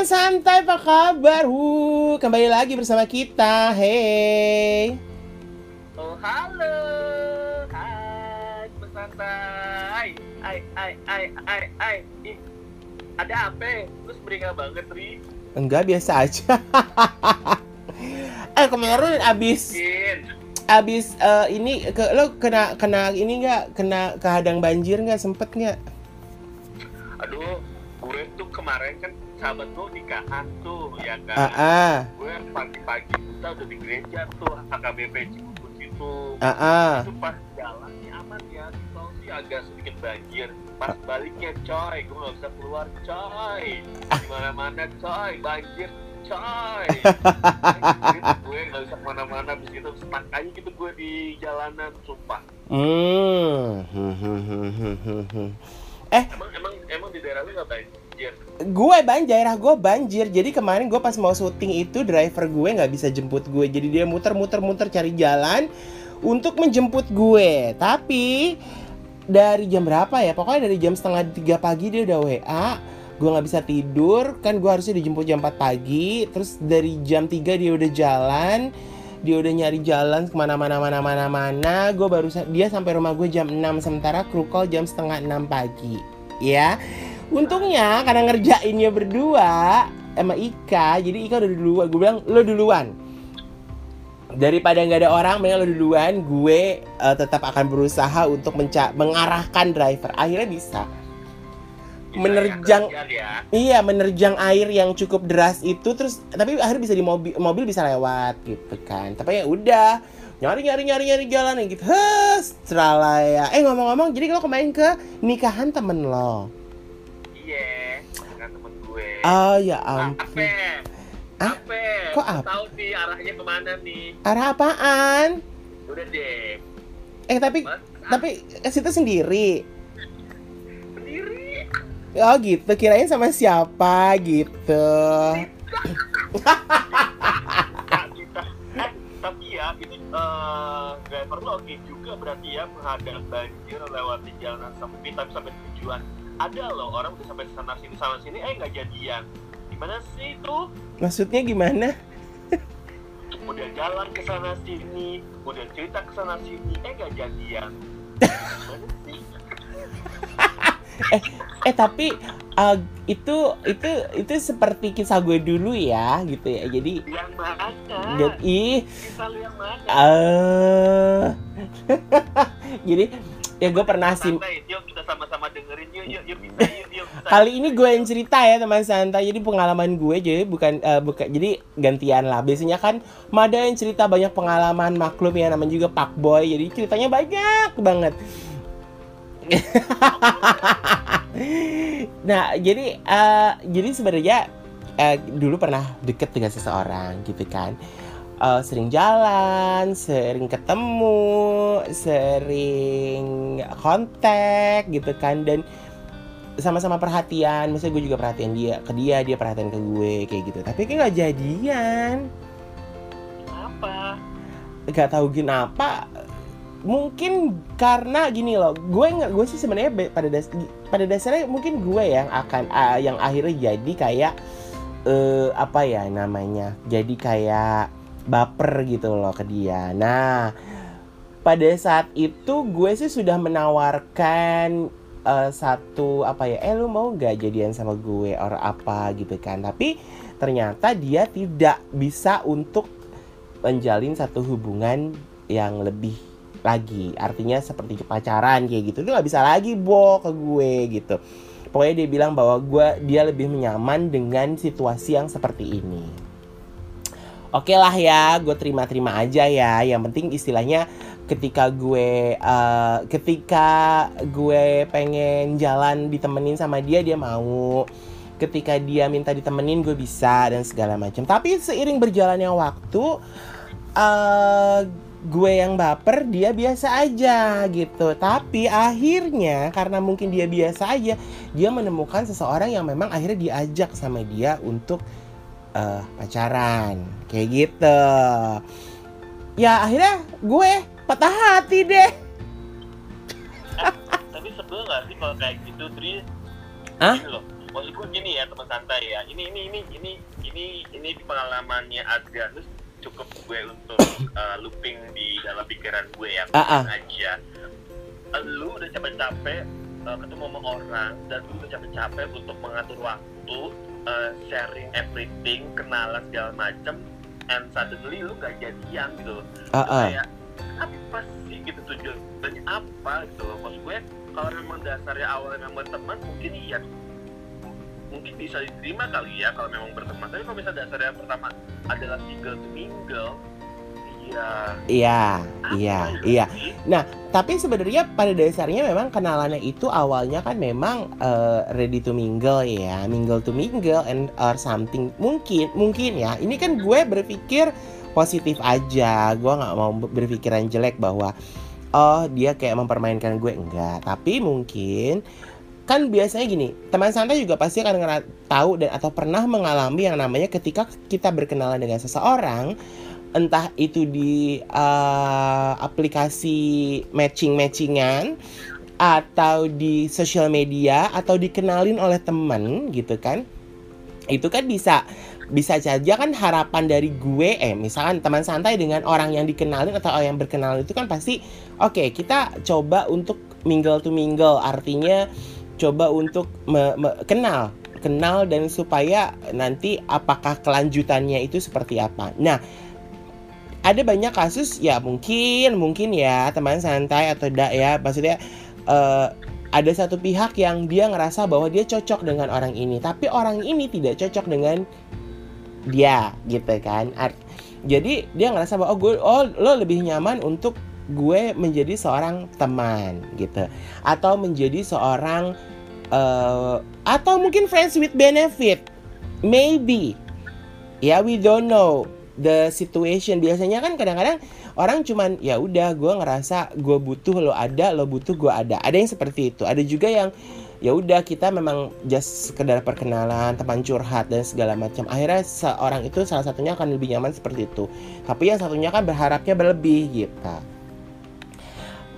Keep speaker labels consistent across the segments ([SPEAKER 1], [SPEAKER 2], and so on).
[SPEAKER 1] teman santai apa kabar? Hu, kembali lagi bersama kita. Hey.
[SPEAKER 2] Oh halo, hai teman santai. Ai ai ai ai ai. Ih, ada apa? Terus beringat banget Ri.
[SPEAKER 1] Enggak biasa aja. eh kemarin abis
[SPEAKER 2] Mungkin.
[SPEAKER 1] abis eh, ini ke lo kena kena ini nggak kena kehadang banjir nggak sempet nggak?
[SPEAKER 2] Aduh, gue tuh kemarin kan sahabat gue nikahan tuh, ya kan.
[SPEAKER 1] Ah ah
[SPEAKER 2] Gue pagi-pagi buta udah di gereja tuh HKBP Cibubur itu.
[SPEAKER 1] ah ah.
[SPEAKER 2] Itu pas jalan sih aman ya, di tol sih agak sedikit banjir. Pas baliknya coy, gue gak bisa keluar coy. Di mana-mana coy, banjir coy. gue gak bisa ke mana-mana, abis itu stuck aja gitu gue di jalanan, sumpah.
[SPEAKER 1] Hmm. hmm, hmm, hmm, hmm.
[SPEAKER 2] Emang emang emang di daerah lu gak banjir?
[SPEAKER 1] Gue banjir daerah gue banjir. Jadi kemarin gue pas mau syuting itu driver gue nggak bisa jemput gue jadi dia muter muter muter cari jalan untuk menjemput gue tapi dari jam berapa ya? Pokoknya dari jam setengah tiga pagi dia udah wa gue nggak bisa tidur. Kan gue harusnya dijemput jam 4 pagi. Terus dari jam 3 dia udah jalan dia udah nyari jalan ke mana-mana mana-mana mana. Gue baru dia sampai rumah gue jam 6 sementara kru call jam setengah 6 pagi. Ya Untungnya karena ngerjainnya berdua sama Ika, jadi Ika udah duluan. Gue bilang lo duluan. Daripada nggak ada orang, mending lo duluan. Gue eh, tetap akan berusaha untuk menca mengarahkan driver. Akhirnya bisa.
[SPEAKER 2] Bisa
[SPEAKER 1] Menerjang-
[SPEAKER 2] ya, ya.
[SPEAKER 1] Iya, menerjang air yang cukup deras itu terus tapi akhirnya bisa di mobil mobil bisa lewat gitu kan. Tapi ya udah nyari nyari nyari nyari jalan yang gitu. Hes, ya. Eh ngomong-ngomong, jadi kalau kemarin ke nikahan temen lo. Oh ya
[SPEAKER 2] Ah,
[SPEAKER 1] ampun.
[SPEAKER 2] Apa?
[SPEAKER 1] Ah?
[SPEAKER 2] Apa?
[SPEAKER 1] Kok apa?
[SPEAKER 2] Tahu nih arahnya ke mana nih?
[SPEAKER 1] Arah apaan?
[SPEAKER 2] Udah deh.
[SPEAKER 1] Eh tapi
[SPEAKER 2] Mas,
[SPEAKER 1] tapi ke situ sendiri.
[SPEAKER 2] sendiri.
[SPEAKER 1] Oh gitu, kirain sama siapa gitu.
[SPEAKER 2] Eh, tapi ya ini eh, driver lo oke juga berarti ya menghadang banjir lewati jalan sempit tapi sampai tujuan. Ada loh orang udah sampai sana sini sana sini eh nggak jadian. Gimana sih itu?
[SPEAKER 1] Maksudnya gimana?
[SPEAKER 2] Udah jalan ke sana sini, udah cerita ke sana sini, eh nggak jadian. Sih?
[SPEAKER 1] Eh tapi uh, itu itu itu seperti kisah gue dulu ya gitu ya. Jadi
[SPEAKER 2] Yang mana?
[SPEAKER 1] ih
[SPEAKER 2] Kisah yang mana?
[SPEAKER 1] eh jadi ya gue pernah sih.
[SPEAKER 2] Santai, yuk kita sama-sama dengerin. Yuk yuk yuk bisa yuk yuk bisa.
[SPEAKER 1] kali ini gue yang cerita ya teman santai. Jadi pengalaman gue jadi bukan eh, bukan jadi gantian lah. Biasanya kan Mada yang cerita banyak pengalaman maklum ya namanya juga Pak Boy. Jadi ceritanya banyak banget. Nah jadi eh, jadi sebenarnya eh, dulu pernah deket dengan seseorang gitu kan Eh, sering jalan, sering ketemu, sering kontak gitu kan dan sama-sama perhatian, maksudnya gue juga perhatian dia ke dia, dia perhatian ke gue kayak gitu. Tapi kayak nggak jadian,
[SPEAKER 2] Apa?
[SPEAKER 1] nggak tahu kenapa. Mungkin karena gini loh, gue nggak gue sih sebenarnya be- pada das pada dasarnya mungkin gue yang akan ah, yang akhirnya jadi kayak eh apa ya namanya, jadi kayak baper gitu loh ke dia. Nah, pada saat itu gue sih sudah menawarkan eh, satu apa ya, eh lu mau nggak jadian sama gue or apa? gitu kan? Tapi ternyata dia tidak bisa untuk menjalin satu hubungan yang lebih lagi. Artinya seperti pacaran kayak gitu. Itu nggak bisa lagi bo ke gue gitu. Pokoknya dia bilang bahwa gue dia lebih nyaman dengan situasi yang seperti ini oke lah ya gue terima-terima aja ya. Yang penting istilahnya ketika gue eh, ketika gue pengen jalan ditemenin sama dia dia mau. Ketika dia minta ditemenin gue bisa dan segala macam. Tapi seiring berjalannya waktu eh gue yang baper dia biasa aja gitu. Tapi akhirnya karena mungkin dia biasa aja dia menemukan seseorang yang memang akhirnya diajak sama dia untuk eh, pacaran kayak gitu ya akhirnya gue patah hati deh
[SPEAKER 2] Tapi sebel gak sih kalau kayak gitu, Tri?
[SPEAKER 1] Hah?
[SPEAKER 2] Gini loh. maksud gue gini ya teman santai ya ini ini ini ini ini ini pengalamannya terus cukup gue untuk uh, looping di dalam pikiran gue ya
[SPEAKER 1] Ah, ah.
[SPEAKER 2] aja lu udah capek-capek uh, ketemu sama orang dan lu udah capek-capek untuk mengatur waktu uh, sharing everything kenalan segala macem and suddenly lu gak jadian gitu loh.
[SPEAKER 1] Ah, ah.
[SPEAKER 2] kayak apa sih? Gitu tujuannya apa gitu loh. Maksud gue kalau memang dasarnya awalnya memang berteman mungkin iya. Mungkin bisa diterima kali ya kalau memang berteman. Tapi kalau misalnya dasarnya pertama adalah single to mingle iya
[SPEAKER 1] Iya, iya,
[SPEAKER 2] ya
[SPEAKER 1] iya.
[SPEAKER 2] sih?
[SPEAKER 1] Tapi sebenarnya pada dasarnya memang kenalannya itu awalnya kan memang eh, ready to mingle ya, mingle to mingle and or something. Mungkin, mungkin ya. Ini kan gue berpikir positif aja. Gue nggak mau berpikiran jelek bahwa oh dia kayak mempermainkan gue enggak. Tapi mungkin kan biasanya gini, teman santai juga pasti akan tahu dan atau pernah mengalami yang namanya ketika kita berkenalan dengan seseorang entah itu di eh, aplikasi matching-matchingan atau di sosial media atau dikenalin oleh temen gitu kan. Itu kan bisa bisa saja kan harapan dari gue eh misalkan teman santai dengan orang yang dikenalin atau yang berkenalan itu kan pasti oke kita coba untuk mingle to mingle. Artinya coba untuk me- me- kenal kenal dan supaya nanti apakah kelanjutannya itu seperti apa. Nah ada banyak kasus ya mungkin mungkin ya teman santai atau tidak ya. Maksudnya eh, ada satu pihak yang dia ngerasa bahwa dia cocok dengan orang ini. Tapi orang ini tidak cocok dengan dia gitu kan. Art- jadi dia ngerasa bahwa oh gue oh lo lebih nyaman untuk gue menjadi seorang teman gitu. Atau menjadi seorang eh, atau mungkin friends with benefit. Maybe. Ya we don't know the situation. Biasanya kan kadang-kadang orang cuman ya udah gue ngerasa gue butuh lo ada lo butuh gue ada. Ada yang seperti itu. Ada juga yang ya udah kita memang just sekedar perkenalan teman curhat dan segala macam. Akhirnya seorang itu salah satunya akan lebih nyaman seperti itu. Tapi yang satunya kan berharapnya berlebih gitu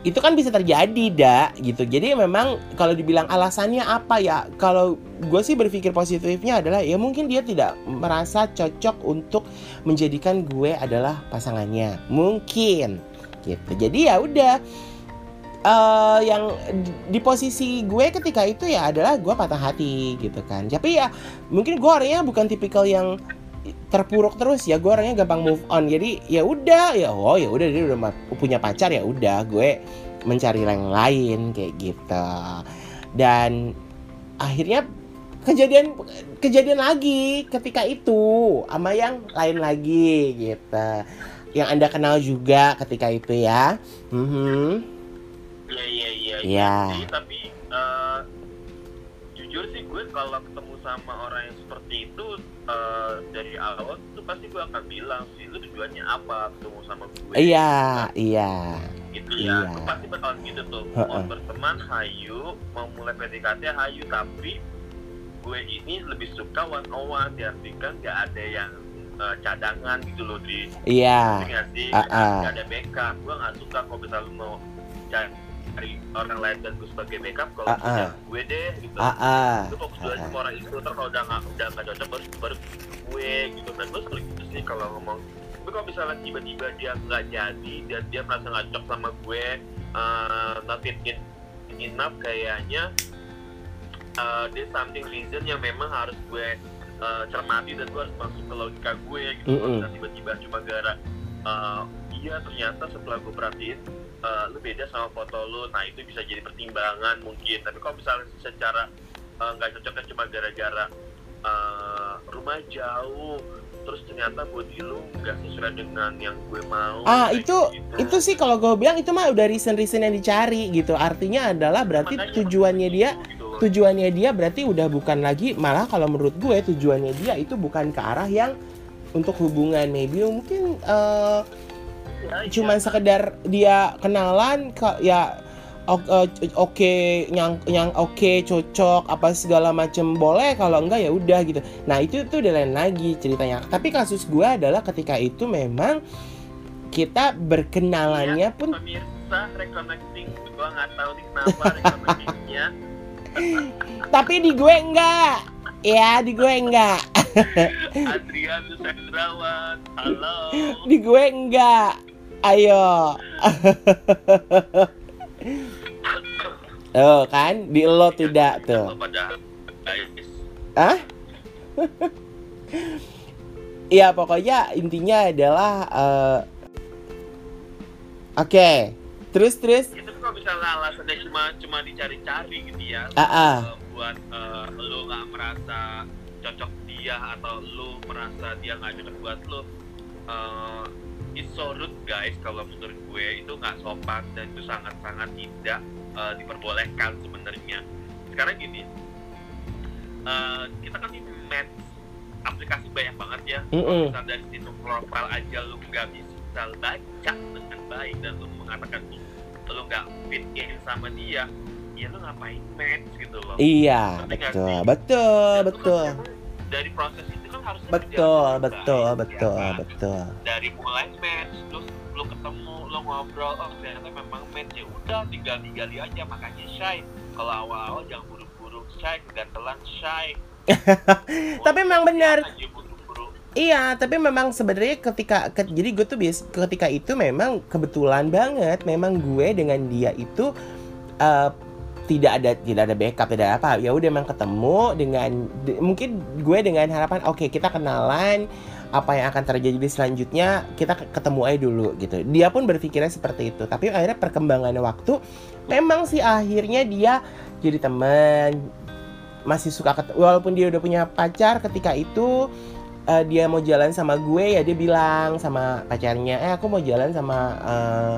[SPEAKER 1] itu kan bisa terjadi dak gitu. Jadi memang kalau dibilang alasannya apa ya kalau gue sih berpikir positifnya adalah ya mungkin dia tidak merasa cocok untuk menjadikan gue adalah pasangannya. Mungkin gitu. Jadi ya udah eh yang di posisi gue ketika itu ya adalah gue patah hati gitu kan. Tapi ya mungkin gue orangnya bukan tipikal yang terpuruk terus ya gue orangnya gampang move on jadi ya udah ya oh ya udah dia udah punya pacar ya udah gue mencari yang lain kayak gitu dan akhirnya kejadian kejadian lagi ketika itu sama yang lain lagi gitu yang anda kenal juga ketika itu ya Mhm.
[SPEAKER 2] Iya iya iya.
[SPEAKER 1] Iya.
[SPEAKER 2] sih, tapi eh, jujur sih gue kalau ketemu sama orang yang seperti itu eh, dari awal tuh pasti gue akan bilang sih lu tujuannya apa ketemu sama gue.
[SPEAKER 1] iya iya
[SPEAKER 2] Gitu ya.
[SPEAKER 1] Iya.
[SPEAKER 2] Lu pasti bakalan gitu tuh.
[SPEAKER 1] Heeh.
[SPEAKER 2] Mau berteman hayu, mau mulai PDKT hayu tapi gue ini lebih suka one on one diartikan gak ada yang eh, cadangan gitu loh di
[SPEAKER 1] iya
[SPEAKER 2] Ngerti nggak sih?
[SPEAKER 1] Ah, ah.
[SPEAKER 2] Nggak ada backup. Gue nggak suka kalau misalnya lu mau cari orang lain dan gue sebagai backup. Kalau bisa
[SPEAKER 1] ah.
[SPEAKER 2] gue deh gitu.
[SPEAKER 1] ah ah
[SPEAKER 2] Lu fokus dulu
[SPEAKER 1] ah,
[SPEAKER 2] aja sama orang itu. Ntar kalau udah nggak udah nggak cocok baru baru gue gitu. Dan gue selalu gitu sih kalau ngomong. Tapi kalau misalnya tiba-tiba dia nggak jadi dan dia merasa nggak cocok sama gue, uh, not in, in, enough kayaknya uh, there's something reason yang memang harus gue uh, cermati dan gue harus masuk ke logika gue gitu
[SPEAKER 1] Mm-mm.
[SPEAKER 2] misalnya tiba-tiba cuma gara uh, iya ternyata setelah gue perhatiin uh, lu beda sama foto lu nah itu bisa jadi pertimbangan mungkin tapi kalau misalnya secara uh, nggak cocoknya cuma gara-gara uh, rumah jauh terus ternyata body lu nggak sesuai dengan yang gue mau
[SPEAKER 1] Ah, itu-
[SPEAKER 2] gitu.
[SPEAKER 1] itu sih kalau gue bilang itu mah udah reason-reason yang dicari gitu artinya adalah berarti
[SPEAKER 2] Makanya
[SPEAKER 1] tujuannya
[SPEAKER 2] seperti
[SPEAKER 1] dia
[SPEAKER 2] itu gitu
[SPEAKER 1] tujuannya dia berarti udah bukan lagi malah kalau menurut gue tujuannya dia itu bukan ke arah yang untuk hubungan maybe mungkin eh,
[SPEAKER 2] iya.
[SPEAKER 1] Cuman sekedar dia kenalan ke ya eh, oke yang yang oke cocok apa segala macem boleh kalau enggak ya udah gitu nah itu tuh udah lain lagi ceritanya tapi kasus gue adalah ketika itu memang kita berkenalannya pun
[SPEAKER 2] pemirsa reconnecting gua nggak tahu nih kenapa reconnectingnya
[SPEAKER 1] Tapi di gue enggak. Ya, di gue enggak.
[SPEAKER 2] Adrian Sendrawan halo
[SPEAKER 1] Di gue enggak. Ayo. Oh kan, di lo tidak tuh. Hah? Iya pokoknya intinya adalah eh, Oke Terus terus
[SPEAKER 2] itu kalau misalnya alasannya cuma cuma dicari-cari gitu ya
[SPEAKER 1] ah.
[SPEAKER 2] eh, buat eh, lo nggak merasa cocok dia atau lo merasa dia nggak cocok buat lo eh, it's so rude guys kalau menurut gue itu nggak sopan dan itu sangat-sangat tidak eh, diperbolehkan sebenarnya. Sekarang gini eh, kita kan ini match aplikasi banyak banget ya. Misal dari situ profil aja lu nggak bisa baca dengan baik dan lu mengatakan lu lu nggak fit in sama dia ya lu ngapain match gitu loh.
[SPEAKER 1] Iya
[SPEAKER 2] nggak
[SPEAKER 1] betul? Betul betul.
[SPEAKER 2] dari proses itu kan harusnya
[SPEAKER 1] Betul betul
[SPEAKER 2] baik,
[SPEAKER 1] betul
[SPEAKER 2] ya kan?
[SPEAKER 1] betul.
[SPEAKER 2] Dari mulai match lu lu ketemu lu ngobrol oh ternyata memang match ya udah tinggal digali aja makanya shy kalau awal-awal jangan buru-buru shy kegantelan shy
[SPEAKER 1] Tapi memang benar. Iya, tapi memang sebenarnya ketika ke- jadi gue tuh bias ketika itu memang kebetulan banget. Memang gue dengan dia itu eh, tidak ada tidak ada backup tidak ada apa ya udah memang ketemu dengan de- mungkin gue dengan harapan oke kita kenalan apa yang akan terjadi di selanjutnya kita ke- ketemu aja dulu gitu. Dia pun berpikirnya seperti itu tapi akhirnya perkembangan waktu memang sih akhirnya dia jadi teman masih suka walaupun dia udah punya pacar ketika itu eh, dia mau jalan sama gue ya dia bilang sama pacarnya eh aku mau jalan sama eh,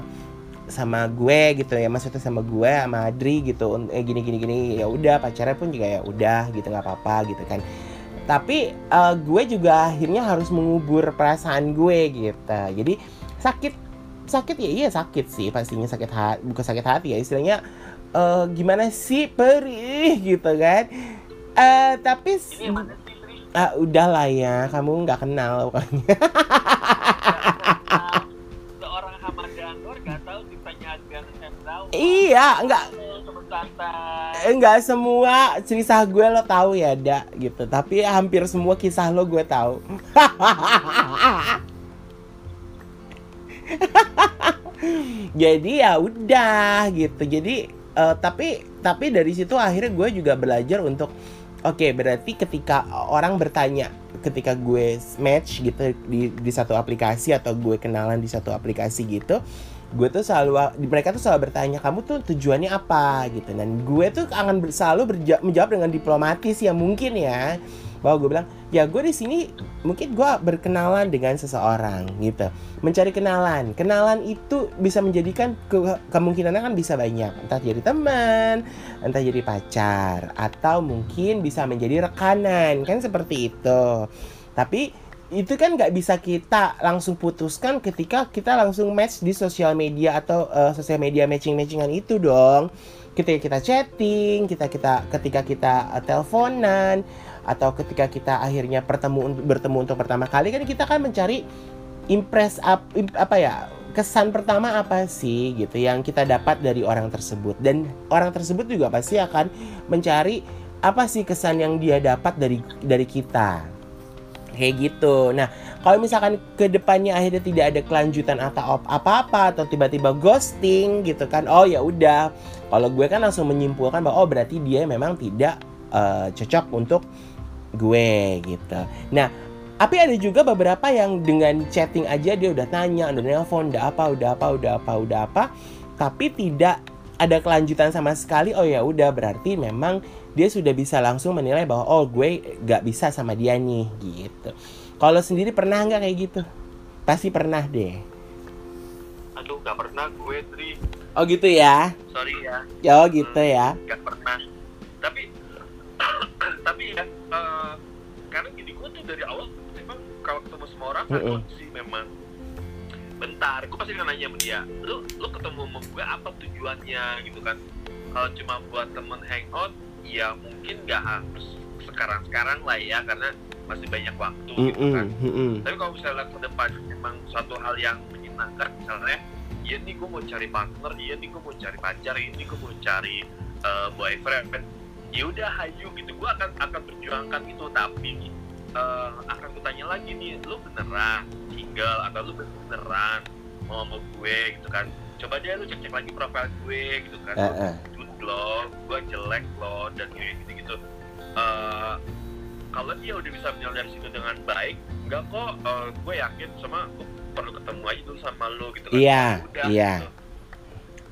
[SPEAKER 1] sama gue gitu ya maksudnya sama gue sama Adri gitu eh, gini gini gini ya udah pacarnya pun juga ya udah gitu nggak apa-apa gitu kan. Tapi eh, gue juga akhirnya harus mengubur perasaan gue gitu. Jadi sakit sakit ya iya sakit sih pastinya sakit hati bukan sakit hati ya istilahnya eh, gimana sih perih gitu kan. Eh tapi ah udahlah ya kamu nggak kenal pokoknya iya nggak
[SPEAKER 2] teman santai
[SPEAKER 1] Enggak semua cerita gue lo tahu ya, Da, gitu. Tapi hampir semua kisah lo gue tahu. Jadi ya udah gitu. Jadi eh, tapi tapi dari situ akhirnya gue juga belajar untuk oke berarti ketika orang bertanya ketika gue match gitu di di satu aplikasi atau gue kenalan di satu aplikasi gitu gue tuh selalu mereka tuh selalu bertanya kamu tuh tujuannya apa? Gitu. Dan gue tuh akan ber- selalu berja- menjawab dengan diplomatis ya mungkin ya. Bahwa gue bilang ya gue di sini mungkin gue berkenalan dengan seseorang gitu. Mencari kenalan. Kenalan itu bisa menjadikan ke- kemungkinannya kan bisa banyak. Entah jadi teman entah jadi pacar atau mungkin bisa menjadi rekanan. Kan seperti itu. Tapi itu kan nggak bisa kita langsung putuskan ketika kita langsung match di sosial media atau eh, sosial media matching matchingan itu dong. Ketika kita chatting kita kita ketika kita eh, teleponan atau ketika kita akhirnya bertemu bertemu untuk pertama kali kan kita kan mencari impress up apa ya kesan pertama apa sih gitu yang kita dapat dari orang tersebut. Dan orang tersebut juga pasti akan mencari apa sih kesan yang dia dapat dari dari kita kayak gitu. Nah, kalau misalkan ke depannya akhirnya tidak ada kelanjutan atau apa-apa atau tiba-tiba ghosting gitu kan. Oh ya udah. Kalau gue kan langsung menyimpulkan bahwa oh berarti dia memang tidak eh, cocok untuk gue gitu. Nah, tapi ada juga beberapa yang dengan chatting aja dia udah tanya, udah nelpon, udah apa, udah apa, udah apa, udah apa, tapi tidak ada kelanjutan sama sekali. Oh ya udah berarti memang dia sudah bisa langsung menilai bahwa oh gue gak bisa sama dia nih gitu. Kalau sendiri pernah nggak kayak gitu? Pasti pernah deh.
[SPEAKER 2] aduh gak pernah gue Tri
[SPEAKER 1] Oh gitu ya?
[SPEAKER 2] sorry ya
[SPEAKER 1] Ya oh gitu ya.
[SPEAKER 2] gak pernah tapi tapi ya eh, karena gini gue tuh dari awal memang kalau ketemu semua orang
[SPEAKER 1] Mm-mm.
[SPEAKER 2] gue sih memang bentar gue pasti akan nanya sama dia lu lu ketemu sama gue apa tujuannya gitu kan kalau cuma buat temen hangout ya mungkin gak harus sekarang sekarang lah ya karena masih banyak waktu gitu kan.
[SPEAKER 1] mm-mm.
[SPEAKER 2] tapi kalau misalnya ke depan memang suatu hal yang menyenangkan misalnya iya nih gue mau cari partner iya nih gue mau cari pacar ini gue mau cari eh, boyfriend. Ya udah hayu gitu. Gue akan akan perjuangkan itu tapi uh, akan gue tanya lagi nih lu beneran tinggal atau lu beneran mau sama gue? Gitu kan. Coba deh lu cek cek lagi profil gue gitu kan.
[SPEAKER 1] Uh, uh.
[SPEAKER 2] Lo gue jelek lo dan gitu gitu uh, kalau dia udah bisa dari situ dengan baik enggak kok. Uh, gue yakin sama gue perlu ketemu aja dulu sama lo gitu kan.
[SPEAKER 1] Iya
[SPEAKER 2] udah,
[SPEAKER 1] iya.
[SPEAKER 2] gitu.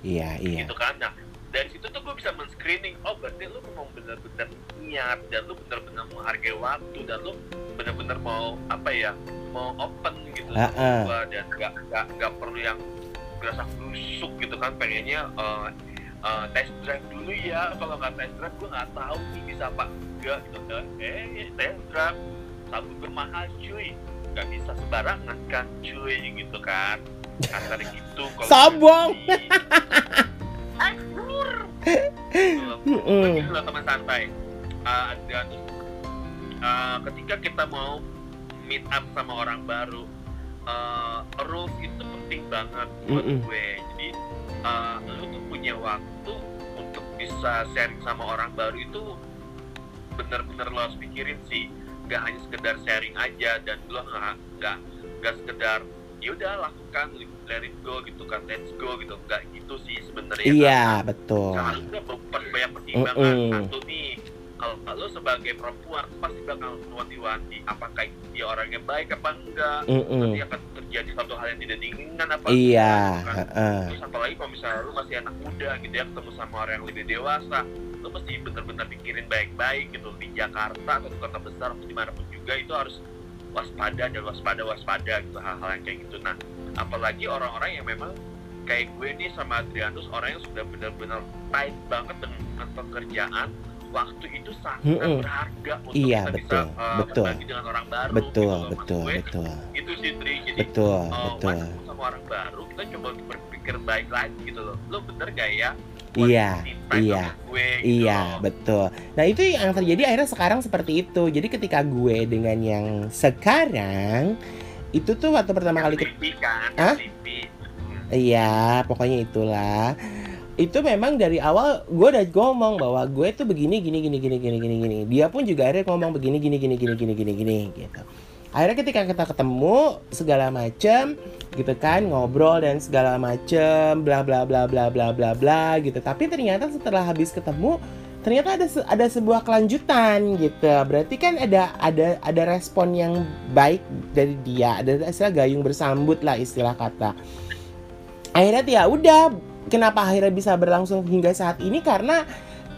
[SPEAKER 1] iya iya.
[SPEAKER 2] Gitu kan. Nah dari situ tuh gue bisa men-screening oh berarti lu memang benar-benar niat dan lu benar-benar menghargai waktu dan lu benar-benar mau apa ya mau open gitu
[SPEAKER 1] uh -uh.
[SPEAKER 2] gua dan gak, gak, gak perlu yang gerasa busuk gitu kan pengennya uh, uh, test drive dulu ya kalau nggak test drive gue nggak tahu nih bisa apa enggak gitu kan eh test drive sabun bermahal cuy nggak bisa sembarangan kan cuy gitu kan kasar gitu kalau.
[SPEAKER 1] Mm-mm.
[SPEAKER 2] Begini loh teman santai. Uh, dan uh, ketika kita mau meet up sama orang baru, uh, rules itu penting banget buat
[SPEAKER 1] Mm-mm.
[SPEAKER 2] gue. Jadi uh, lu tuh punya waktu untuk bisa sharing sama orang baru itu bener-bener lo harus pikirin sih. Gak hanya sekedar sharing aja dan lo nggak nggak sekedar ya udah lakukan let it go gitu kan let's go gitu nggak gitu sih sebenarnya
[SPEAKER 1] iya
[SPEAKER 2] karena
[SPEAKER 1] betul
[SPEAKER 2] karena lu udah beban banyak pertimbangan
[SPEAKER 1] Mm-mm.
[SPEAKER 2] satu nih kalau lo sebagai perempuan pasti bakal wanti-wanti apakah dia orangnya baik apa enggak
[SPEAKER 1] Mm-mm.
[SPEAKER 2] nanti akan terjadi satu hal yang tidak diinginkan apa
[SPEAKER 1] iya
[SPEAKER 2] gitu kan.
[SPEAKER 1] heeh.
[SPEAKER 2] terus apalagi kalau misalnya lu masih anak muda gitu ya ketemu sama orang yang lebih dewasa lu mesti bener-bener pikirin baik-baik gitu di Jakarta atau di kota besar atau di mana pun juga itu harus waspada dan waspada waspada gitu hal-hal yang kayak gitu nah apalagi orang-orang yang memang kayak gue nih sama Adrianus orang yang sudah benar-benar tight banget dengan pekerjaan waktu itu sangat
[SPEAKER 1] Mm-mm.
[SPEAKER 2] berharga untuk
[SPEAKER 1] Iya,
[SPEAKER 2] kita
[SPEAKER 1] betul,
[SPEAKER 2] bisa uh,
[SPEAKER 1] betul.
[SPEAKER 2] berbagi dengan orang baru
[SPEAKER 1] betul
[SPEAKER 2] gitu loh. Maksud
[SPEAKER 1] betul
[SPEAKER 2] gue,
[SPEAKER 1] betul
[SPEAKER 2] itu sih Tri jadi
[SPEAKER 1] betul
[SPEAKER 2] uh,
[SPEAKER 1] betul
[SPEAKER 2] ketemu sama orang baru kita coba untuk berpikir baik lagi gitu loh lo bener gak ya buat
[SPEAKER 1] Iya, iya,
[SPEAKER 2] gue gitu
[SPEAKER 1] Iya,
[SPEAKER 2] loh.
[SPEAKER 1] betul. Nah, itu yang terjadi akhirnya sekarang seperti itu. Jadi ketika gue dengan yang sekarang itu tuh waktu pertama kali ke
[SPEAKER 2] kan. Hmm.
[SPEAKER 1] Iya, pokoknya itulah. Itu memang dari awal gue udah ngomong bahwa gue tuh begini gini gini gini gini gini gini. Dia pun juga akhirnya ngomong begini gini gini gini gini gini gini gitu. Akhirnya ketika kita ketemu segala macem gitu kan ngobrol dan segala macem bla bla bla bla bla bla bla gitu. Tapi ternyata setelah habis ketemu ternyata ada se- ada sebuah kelanjutan gitu. Berarti kan ada ada ada respon yang baik dari dia. Ada istilah gayung bersambut lah istilah kata akhirnya ya udah kenapa akhirnya bisa berlangsung hingga saat ini? Karena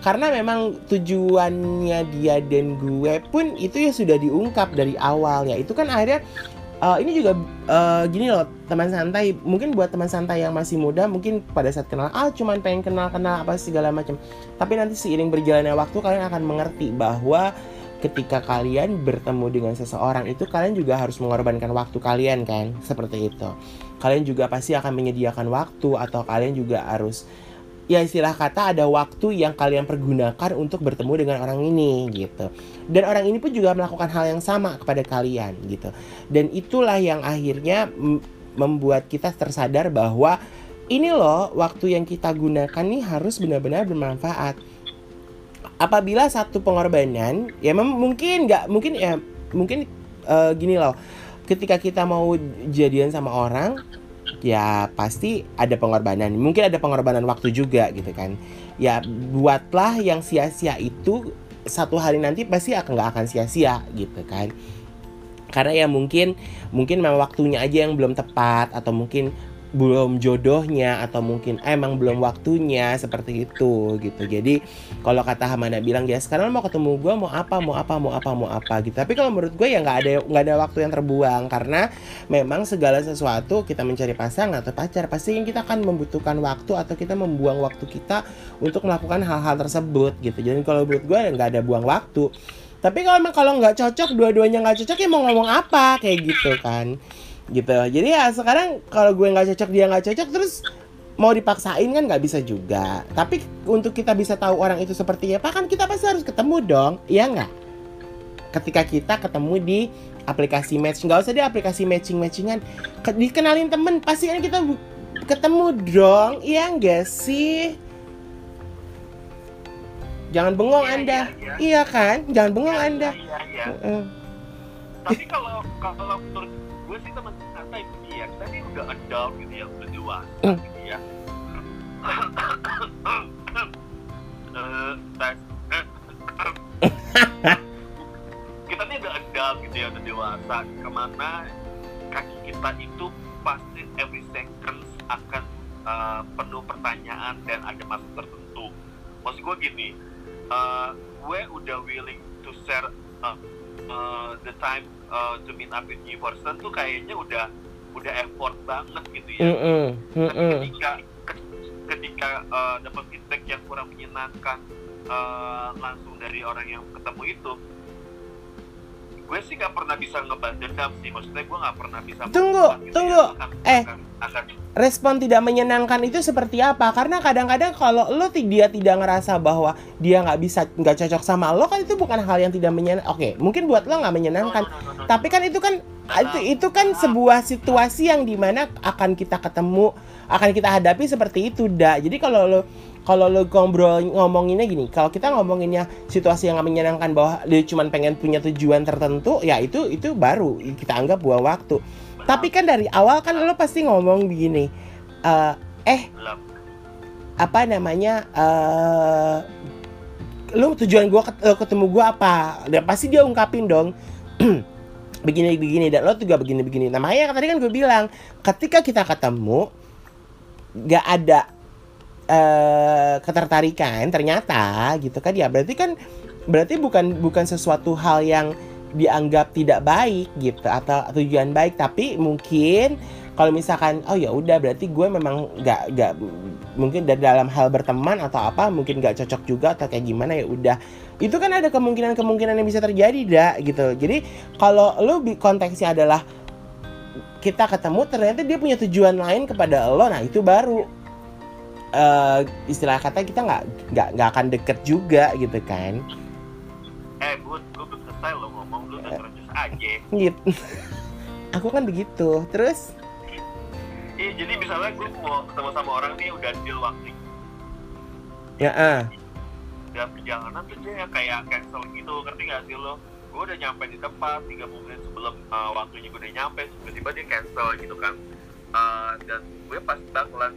[SPEAKER 1] karena memang tujuannya dia dan gue pun itu ya sudah diungkap dari awal ya. Itu kan akhirnya eh, ini juga eh, gini loh teman santai. Mungkin buat teman santai yang masih muda mungkin pada saat kenal ah cuman pengen kenal kenal apa segala macam. Tapi nanti seiring berjalannya waktu kalian akan mengerti bahwa ketika kalian bertemu dengan seseorang itu kalian juga harus mengorbankan waktu kalian kan? Seperti itu kalian juga pasti akan menyediakan waktu atau kalian juga harus ya istilah kata ada waktu yang kalian pergunakan untuk bertemu dengan orang ini gitu. Dan orang ini pun juga melakukan hal yang sama kepada kalian gitu. Dan itulah yang akhirnya membuat kita tersadar bahwa ini loh waktu yang kita gunakan nih harus benar-benar bermanfaat. Apabila satu pengorbanan ya mungkin nggak mungkin ya mungkin eh, gini loh ketika kita mau jadian sama orang ya pasti ada pengorbanan. Mungkin ada pengorbanan waktu juga gitu kan. Ya buatlah yang sia-sia itu satu hari nanti pasti akan nggak akan sia-sia gitu kan. Karena ya mungkin mungkin memang waktunya aja yang belum tepat atau mungkin belum jodohnya atau mungkin emang belum waktunya seperti itu gitu. Jadi kalau kata Hamada bilang ya sekarang mau ketemu gue mau apa mau apa mau apa mau apa gitu. Tapi kalau menurut gue ya nggak ada nggak ada waktu yang terbuang karena memang segala sesuatu kita mencari pasangan atau pacar pasti kita akan membutuhkan waktu atau kita membuang waktu kita untuk melakukan hal-hal tersebut gitu. Jadi kalau menurut gue ya nggak ada buang waktu. Tapi kalau emang kalau nggak cocok dua-duanya nggak cocok ya mau ngomong apa kayak gitu kan gitu. Jadi ya sekarang kalau gue nggak cocok dia nggak cocok terus mau dipaksain kan nggak bisa juga. Tapi untuk kita bisa tahu orang itu seperti apa kan kita pasti harus ketemu dong iya nggak? Ketika kita ketemu di aplikasi match nggak usah di aplikasi matching matchingan Ke- dikenalin temen pasti kan kita ketemu dong iya nggak sih? Jangan bengong
[SPEAKER 2] Iya,
[SPEAKER 1] anda.
[SPEAKER 2] iya, iya.
[SPEAKER 1] iya kan? Jangan bengong
[SPEAKER 2] Iya,
[SPEAKER 1] anda.
[SPEAKER 2] iya, iya.
[SPEAKER 1] Heeh.
[SPEAKER 2] Tapi kalau kalau menurut gue sih teman santai ini ya kita ini udah adult gitu ya udah dewasa
[SPEAKER 1] Hmm.
[SPEAKER 2] gitu ya. Eh, kita ini udah adult gitu ya udah dewasa. Ke mana kaki kita itu pasti every second akan eh, penuh pertanyaan dan ada masa tertentu. Maksud gue gini eh, gue udah willing to share eh, uh, the time uh, to meet up with new person tuh kayaknya udah udah effort banget gitu ya.
[SPEAKER 1] Mm-mm,
[SPEAKER 2] Tapi
[SPEAKER 1] mm-mm.
[SPEAKER 2] ketika ke- ketika uh, dapat feedback yang kurang menyenangkan uh, langsung dari orang yang ketemu itu, gue sih nggak pernah bisa ngebalas dendam sih. Maksudnya gue nggak pernah bisa.
[SPEAKER 1] Tunggu,
[SPEAKER 2] gitu
[SPEAKER 1] tunggu.
[SPEAKER 2] Ya. Akan-
[SPEAKER 1] Eh.
[SPEAKER 2] akan, akan
[SPEAKER 1] respon tidak menyenangkan itu seperti apa? Karena kadang-kadang kalau lo dia tidak ngerasa bahwa dia nggak bisa nggak cocok sama lo kan itu bukan hal yang tidak menyenangkan. Oke, mungkin buat lo nggak menyenangkan.
[SPEAKER 2] No, no, no, no, no.
[SPEAKER 1] Tapi kan itu kan itu itu kan sebuah situasi yang di mana akan kita ketemu, akan kita hadapi seperti itu, dah. Jadi kalau lo kalau lo ngobrol ngomonginnya gini, kalau kita ngomonginnya situasi yang menyenangkan bahwa dia cuma pengen punya tujuan tertentu, ya itu itu baru kita anggap buang waktu. Tapi kan dari awal kan lo pasti ngomong begini, eh, eh apa namanya, eh lo tujuan gua lo ketemu gua apa? Dan pasti dia ungkapin dong. begini begini dan lo juga begini begini. Makanya tadi kan gue bilang ketika kita ketemu nggak ada eh ketertarikan ternyata gitu kan. Ya berarti kan berarti bukan bukan sesuatu hal yang dianggap tidak baik gitu atau tujuan baik. Tapi mungkin kalau misalkan oh ya udah berarti gue memang nggak nggak mungkin da- dalam hal berteman atau apa mungkin nggak cocok juga atau kayak gimana ya udah. Itu kan ada kemungkinan kemungkinan yang bisa terjadi dah gitu. Jadi kalau lo konteksnya adalah kita ketemu ternyata dia punya tujuan lain kepada lo nah itu baru eh istilah kata kita nggak nggak nggak akan deket juga gitu kan.
[SPEAKER 2] Eh, gue gue belum selesai lo ngomong lu udah terus aja.
[SPEAKER 1] gitu aku kan begitu. Terus?
[SPEAKER 2] Iya, jadi misalnya gue mau ketemu sama orang nih udah deal waktu
[SPEAKER 1] ya ah.
[SPEAKER 2] Dalam perjalanan tuh dia kayak cancel gitu, ngerti gak sih lo? Gue udah nyampe di tempat 30 menit sebelum uh, waktunya gue udah nyampe, tiba-tiba dia cancel gitu kan. Uh, dan gue pasti bakalan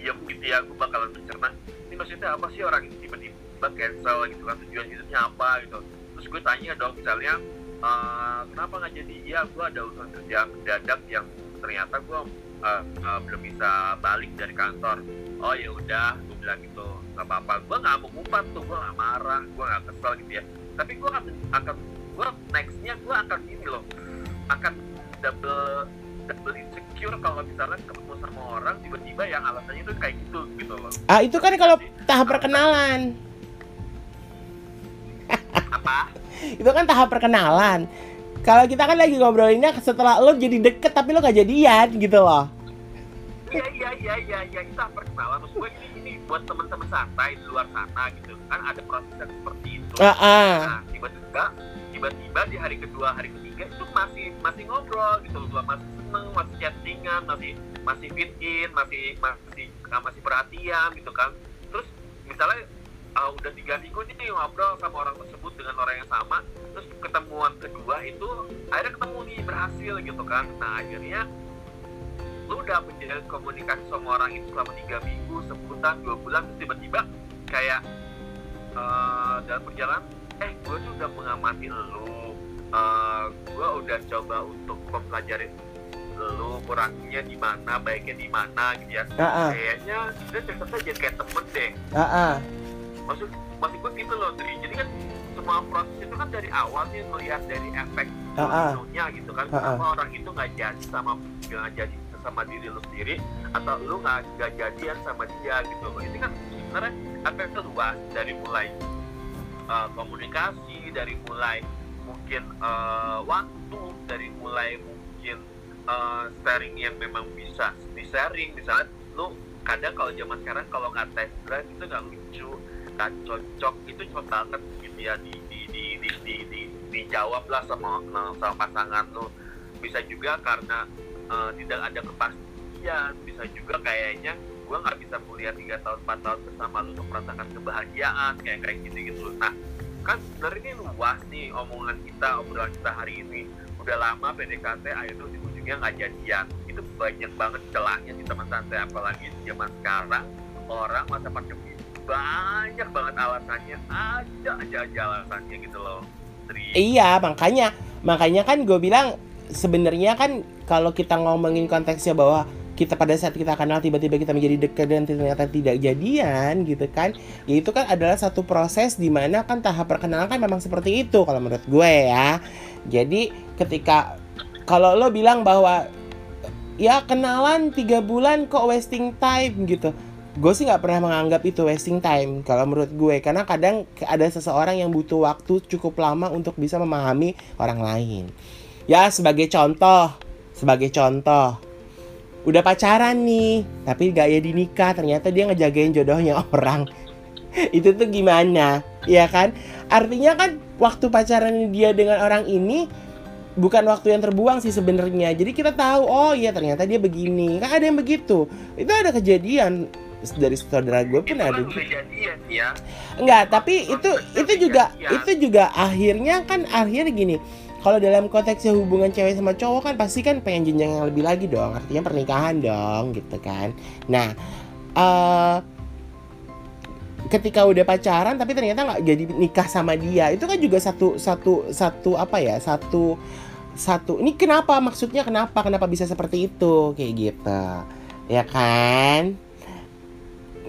[SPEAKER 2] diem gitu ya, gue bakalan mencerna. Ini maksudnya apa sih orang ini tiba-tiba cancel gitu kan, tujuan hidupnya apa gitu. Terus gue tanya dong misalnya, uh, kenapa nggak jadi? Ya gue ada urusan kerja mendadak yang ternyata gue uh, uh, belum bisa balik dari kantor oh ya udah gue bilang gitu nggak apa-apa gue nggak mau ngumpat tuh gue nggak marah gue nggak kesel gitu ya tapi gue akan akan gue nextnya gue akan ini loh akan double double insecure kalau misalnya ketemu sama orang tiba-tiba yang alasannya itu kayak gitu gitu loh.
[SPEAKER 1] Ah itu kan kalau tahap perkenalan.
[SPEAKER 2] Apa?
[SPEAKER 1] Itu kan tahap perkenalan. Kalau kita kan lagi ngobrolinnya setelah lo jadi deket tapi lo gak jadian gitu loh.
[SPEAKER 2] Iya iya iya iya iya kita perkenalan maksud gue ini ini buat teman-teman santai di luar sana gitu. Kan ada proses yang seperti itu.
[SPEAKER 1] Ah ah.
[SPEAKER 2] Nah, tiba-tiba tiba-tiba di hari kedua, hari ketiga itu masih masih ngobrol gitu loh, masih seneng, masih chattingan, masih masih fit in, masih masih uh, masih perhatian gitu kan. Terus misalnya uh, udah tiga minggu nih ngobrol sama orang tersebut dengan orang yang sama, terus ketemuan kedua itu akhirnya ketemu nih berhasil gitu kan. Nah akhirnya lu udah menjalin komunikasi sama orang itu selama tiga minggu, sebulan, dua bulan, terus tiba-tiba kayak eh, dalam perjalanan eh gue tuh udah mengamati lu eh gue udah coba untuk mempelajari lu kurangnya di mana baiknya di mana gitu ya
[SPEAKER 1] ah.
[SPEAKER 2] kayaknya kita cerita jadi kayak temen deh
[SPEAKER 1] ah.
[SPEAKER 2] maksud maksud gue gitu loh Dri. jadi kan semua proses itu kan dari awal nih melihat dari efek dominonya gitu kan
[SPEAKER 1] ah.
[SPEAKER 2] kenapa orang itu nggak jadi sama nggak jadi sama diri lu sendiri atau lu nggak nggak jadian sama dia gitu loh ini kan sebenarnya efeknya luas dari mulai uh, komunikasi dari mulai mungkin uh, waktu dari mulai mungkin uh, sharing yang memang bisa di sharing. Misalnya lu kadang kalau zaman sekarang kalau nggak test drive itu nggak lucu nggak cocok itu cepet banget gitu ya di di di di, di, di- dijawab lah sama sama pasangan lu. Bisa juga karena uh, tidak ada kepastian. Bisa juga kayaknya gue nggak bisa kuliah tiga tahun empat tahun bersama lu untuk merasakan kebahagiaan kayak kayak gitu gitu nah kan sebenarnya ini luas nih omongan kita obrolan kita hari ini. Udah lama PDKT akhirnya di ujungnya nggak jadian. Itu banyak banget celahnya sih teman santai apalagi di zaman sekarang. Orang masa pandemi banyak banget alasannya. Ada aja aja alasannya gitu loh. Tri.
[SPEAKER 1] Iya, makanya. Makanya kan gue bilang sebenarnya kan kalau kita ngomongin konteksnya bahwa kita pada saat kita kenal tiba-tiba kita menjadi dekat dan ternyata tidak jadian gitu kan. Ya itu kan adalah satu proses di mana kan tahap perkenalan kan memang seperti itu kalau menurut gue ya. Jadi ketika kalau lo bilang bahwa ya kenalan tiga bulan kok wasting time gitu. Gue sih nggak pernah menganggap itu wasting time kalau menurut gue. Karena kadang ada seseorang yang butuh waktu cukup lama untuk bisa memahami orang lain. Ya sebagai contoh sebagai contoh udah pacaran nih tapi gak ya dinikah. Ternyata dia ngejagain jodohnya orang. Itu tuh gimana? Ya kan? Artinya kan waktu pacaran dia dengan orang ini bukan waktu yang terbuang sih sebenarnya. Jadi kita tahu oh iya ternyata dia begini. Kan ada yang begitu. Itu ada kejadian dari saudara gue pun
[SPEAKER 2] Itu
[SPEAKER 1] ada
[SPEAKER 2] kan udah jadian ya.
[SPEAKER 1] Enggak, tapi itu itu juga itu juga akhirnya kan akhirnya gini. Kalau dalam konteksnya hubungan cewek sama cowok kan pasti kan pengen jenjang yang lebih lagi dong. Artinya pernikahan dong, gitu kan. Nah, eh ketika udah pacaran tapi ternyata nggak jadi nikah sama dia, itu kan juga satu satu satu apa ya? Satu satu ini kenapa maksudnya kenapa kenapa bisa seperti itu kayak gitu ya kan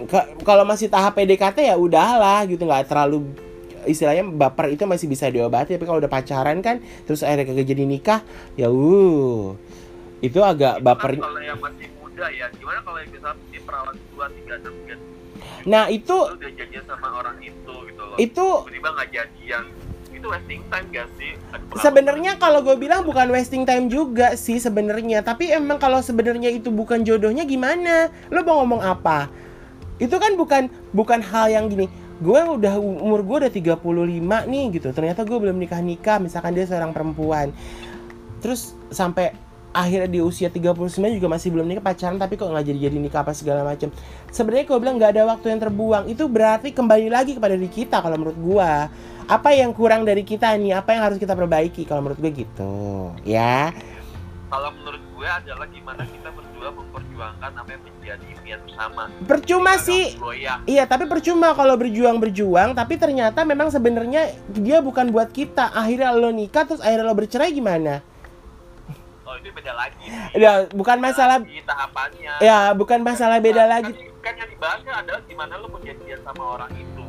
[SPEAKER 1] Ka- kalau masih tahap PDKT ya udahlah gitu nggak terlalu istilahnya baper itu masih bisa diobati tapi kalau udah pacaran kan terus akhirnya kagak jadi nikah ya uh itu agak
[SPEAKER 2] Itu kan
[SPEAKER 1] baper.
[SPEAKER 2] kalau yang masih muda ya? Gimana kalau yang bisa di dua tiga enam
[SPEAKER 1] nah itu
[SPEAKER 2] udah jadian sama orang itu gitu loh.
[SPEAKER 1] Itu
[SPEAKER 2] tiba-tiba nggak jadian. Itu wasting time gak sih?
[SPEAKER 1] Sebenarnya kalau gue bilang bukan wasting time juga sih sebenarnya tapi emang kalau sebenarnya itu bukan jodohnya gimana? Lo mau ngomong apa? Itu kan bukan bukan hal yang gini gue udah umur gue udah 35 nih gitu. Ternyata gue belum nikah nikah misalkan dia seorang perempuan. Terus sampai akhirnya di usia 39 juga masih belum nikah pacaran tapi kok nggak jadi jadi nikah apa segala macam sebenarnya gue bilang nggak ada waktu yang terbuang. Itu berarti kembali lagi kepada diri kita kalau menurut gue apa yang kurang dari kita nih? Apa yang harus kita perbaiki kalau menurut gue gitu? Ya?
[SPEAKER 2] Kalau menurut gue adalah gimana kita berdua memperjuangkan apa yang menjadi impian bersama.
[SPEAKER 1] Percuma
[SPEAKER 2] Kita
[SPEAKER 1] sih. Iya, tapi percuma kalau berjuang-berjuang, tapi ternyata memang sebenarnya dia bukan buat kita. Akhirnya lo nikah terus akhirnya lo bercerai gimana?
[SPEAKER 2] oh itu beda lagi.
[SPEAKER 1] Ya, bukan masalah
[SPEAKER 2] Beda lagi tahapannya.
[SPEAKER 1] Ya, bukan masalah beda
[SPEAKER 2] Kan-
[SPEAKER 1] lagi.
[SPEAKER 2] kan, kan yang dibahas kan adalah gimana lu mau jadian sama orang itu.